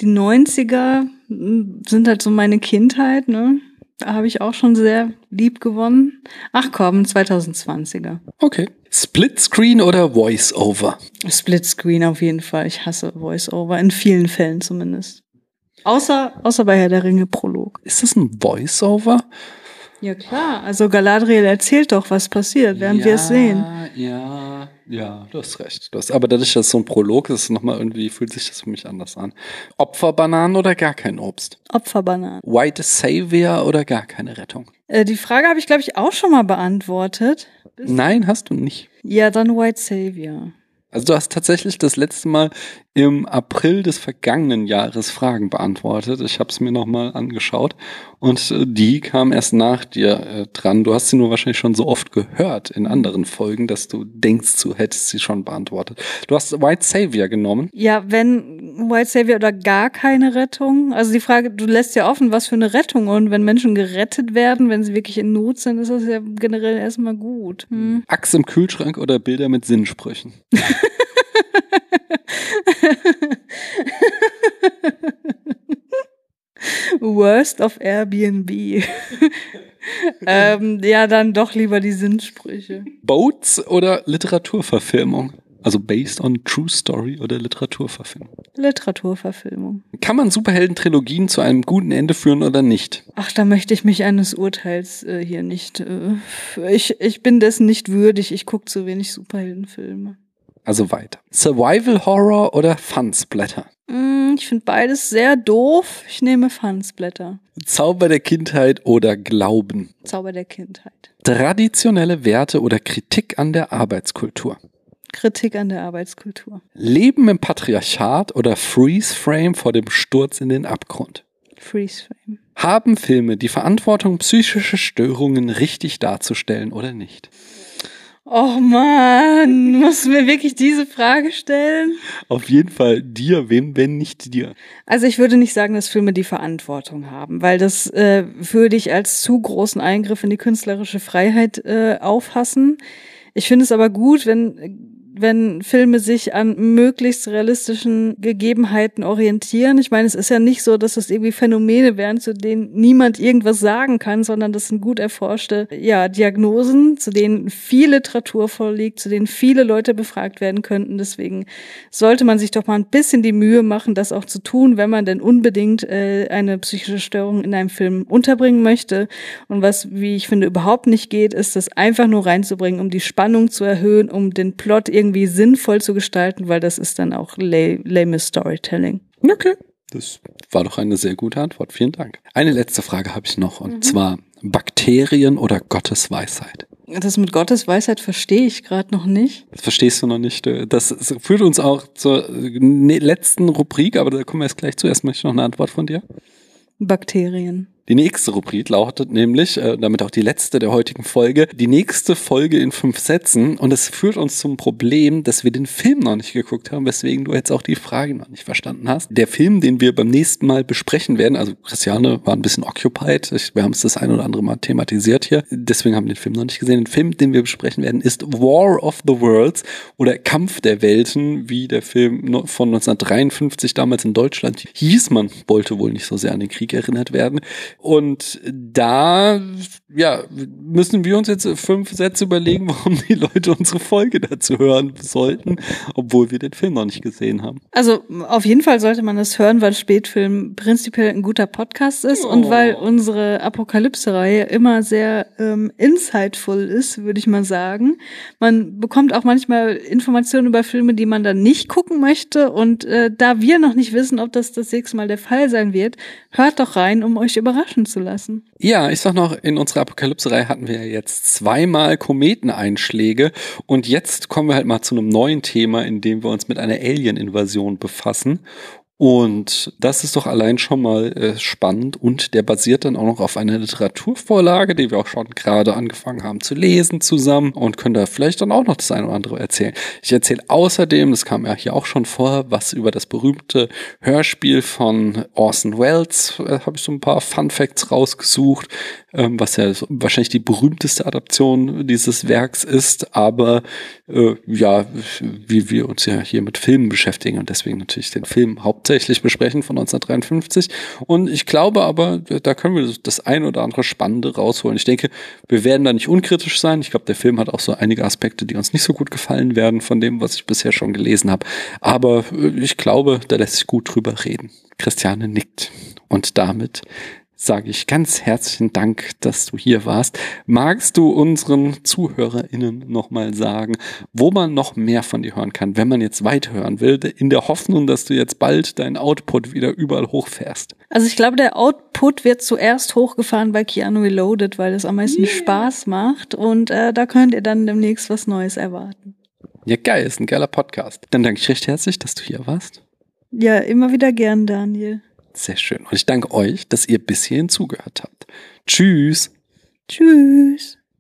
Die 90er mm, sind halt so meine Kindheit, ne? Da habe ich auch schon sehr lieb gewonnen. Ach komm, 2020er. Okay. Splitscreen oder Voice-Over? Splitscreen auf jeden Fall. Ich hasse Voice-Over, in vielen Fällen zumindest. Außer, außer bei Herr der Ringe Prolog. Ist das ein Voice-Over? Ja klar, also Galadriel erzählt doch, was passiert, während wir es sehen. Ja, ja, du hast recht. Du hast, aber dadurch, dass es so ein Prolog ist, nochmal irgendwie fühlt sich das für mich anders an. Opferbananen oder gar kein Obst? Opferbananen. White Savior oder gar keine Rettung? Äh, die Frage habe ich, glaube ich, auch schon mal beantwortet. Nein, hast du nicht. Ja, dann White Savior. Also du hast tatsächlich das letzte Mal im April des vergangenen Jahres Fragen beantwortet. Ich habe es mir nochmal angeschaut und äh, die kam erst nach dir äh, dran. Du hast sie nur wahrscheinlich schon so oft gehört in anderen Folgen, dass du denkst, du hättest sie schon beantwortet. Du hast White Savior genommen. Ja, wenn White Savior oder gar keine Rettung. Also die Frage, du lässt ja offen, was für eine Rettung. Und wenn Menschen gerettet werden, wenn sie wirklich in Not sind, ist das ja generell erstmal gut. Hm. Axt im Kühlschrank oder Bilder mit Sinnsprüchen. Worst of Airbnb. ähm, ja, dann doch lieber die Sinnsprüche. Boats oder Literaturverfilmung? Also based on true story oder Literaturverfilmung. Literaturverfilmung. Kann man Superhelden-Trilogien zu einem guten Ende führen oder nicht? Ach, da möchte ich mich eines Urteils äh, hier nicht. Äh, ich, ich bin dessen nicht würdig. Ich gucke zu wenig Superheldenfilme. Also weiter. Survival Horror oder Fansblätter? Mm, ich finde beides sehr doof. Ich nehme Fansblätter. Zauber der Kindheit oder Glauben? Zauber der Kindheit. Traditionelle Werte oder Kritik an der Arbeitskultur? Kritik an der Arbeitskultur. Leben im Patriarchat oder Freeze Frame vor dem Sturz in den Abgrund? Freeze Frame. Haben Filme die Verantwortung, psychische Störungen richtig darzustellen oder nicht? Oh man, musst du mir wirklich diese Frage stellen? Auf jeden Fall dir, wem, wenn nicht dir? Also ich würde nicht sagen, dass Filme die Verantwortung haben, weil das äh, würde ich als zu großen Eingriff in die künstlerische Freiheit äh, auffassen. Ich finde es aber gut, wenn wenn Filme sich an möglichst realistischen Gegebenheiten orientieren. Ich meine, es ist ja nicht so, dass es irgendwie Phänomene wären, zu denen niemand irgendwas sagen kann, sondern das sind gut erforschte ja, Diagnosen, zu denen viel Literatur vorliegt, zu denen viele Leute befragt werden könnten. Deswegen sollte man sich doch mal ein bisschen die Mühe machen, das auch zu tun, wenn man denn unbedingt äh, eine psychische Störung in einem Film unterbringen möchte. Und was, wie ich finde, überhaupt nicht geht, ist, das einfach nur reinzubringen, um die Spannung zu erhöhen, um den Plot irgendwie sinnvoll zu gestalten, weil das ist dann auch lame Storytelling. Okay. Das war doch eine sehr gute Antwort. Vielen Dank. Eine letzte Frage habe ich noch, und mhm. zwar Bakterien oder Gottes Weisheit? Das mit Gottes Weisheit verstehe ich gerade noch nicht. Das verstehst du noch nicht. Das führt uns auch zur letzten Rubrik, aber da kommen wir jetzt gleich zu. Erst möchte ich noch eine Antwort von dir. Bakterien. Die nächste Rubrik lautet nämlich, äh, damit auch die letzte der heutigen Folge, die nächste Folge in fünf Sätzen. Und es führt uns zum Problem, dass wir den Film noch nicht geguckt haben, weswegen du jetzt auch die Frage noch nicht verstanden hast. Der Film, den wir beim nächsten Mal besprechen werden, also Christiane war ein bisschen occupied, ich, wir haben es das ein oder andere Mal thematisiert hier, deswegen haben wir den Film noch nicht gesehen. Den Film, den wir besprechen werden, ist War of the Worlds oder Kampf der Welten, wie der Film von 1953 damals in Deutschland hieß. Man wollte wohl nicht so sehr an den Krieg erinnert werden Und da, ja, müssen wir uns jetzt fünf Sätze überlegen, warum die Leute unsere Folge dazu hören sollten, obwohl wir den Film noch nicht gesehen haben. Also auf jeden Fall sollte man das hören, weil Spätfilm prinzipiell ein guter Podcast ist oh. und weil unsere Apokalypse-Reihe immer sehr ähm, insightful ist, würde ich mal sagen. Man bekommt auch manchmal Informationen über Filme, die man dann nicht gucken möchte. Und äh, da wir noch nicht wissen, ob das das nächste Mal der Fall sein wird, hört doch rein, um euch überraschen zu lassen. Ja, ich sag noch, in unserer Apokalypse-Reihe hatten wir ja jetzt zweimal Kometeneinschläge und jetzt kommen wir halt mal zu einem neuen Thema, in dem wir uns mit einer Alien-Invasion befassen. Und das ist doch allein schon mal äh, spannend und der basiert dann auch noch auf einer Literaturvorlage, die wir auch schon gerade angefangen haben zu lesen zusammen und können da vielleicht dann auch noch das eine oder andere erzählen. Ich erzähle außerdem, das kam ja hier auch schon vor, was über das berühmte Hörspiel von Orson Welles, äh, habe ich so ein paar Fun Facts rausgesucht, ähm, was ja wahrscheinlich die berühmteste Adaption dieses Werks ist, aber äh, ja, wie wir uns ja hier mit Filmen beschäftigen und deswegen natürlich den Film hauptsächlich besprechen von 1953. Und ich glaube aber, da können wir das ein oder andere Spannende rausholen. Ich denke, wir werden da nicht unkritisch sein. Ich glaube, der Film hat auch so einige Aspekte, die uns nicht so gut gefallen werden von dem, was ich bisher schon gelesen habe. Aber äh, ich glaube, da lässt sich gut drüber reden. Christiane nickt. Und damit sage ich ganz herzlichen Dank, dass du hier warst. Magst du unseren ZuhörerInnen nochmal sagen, wo man noch mehr von dir hören kann, wenn man jetzt weiterhören will, in der Hoffnung, dass du jetzt bald deinen Output wieder überall hochfährst? Also ich glaube, der Output wird zuerst hochgefahren bei Keanu Reloaded, weil es am meisten yeah. Spaß macht und äh, da könnt ihr dann demnächst was Neues erwarten. Ja, geil, ist ein geiler Podcast. Dann danke ich recht herzlich, dass du hier warst. Ja, immer wieder gern, Daniel. Sehr schön. Und ich danke euch, dass ihr bis hierhin zugehört habt. Tschüss. Tschüss.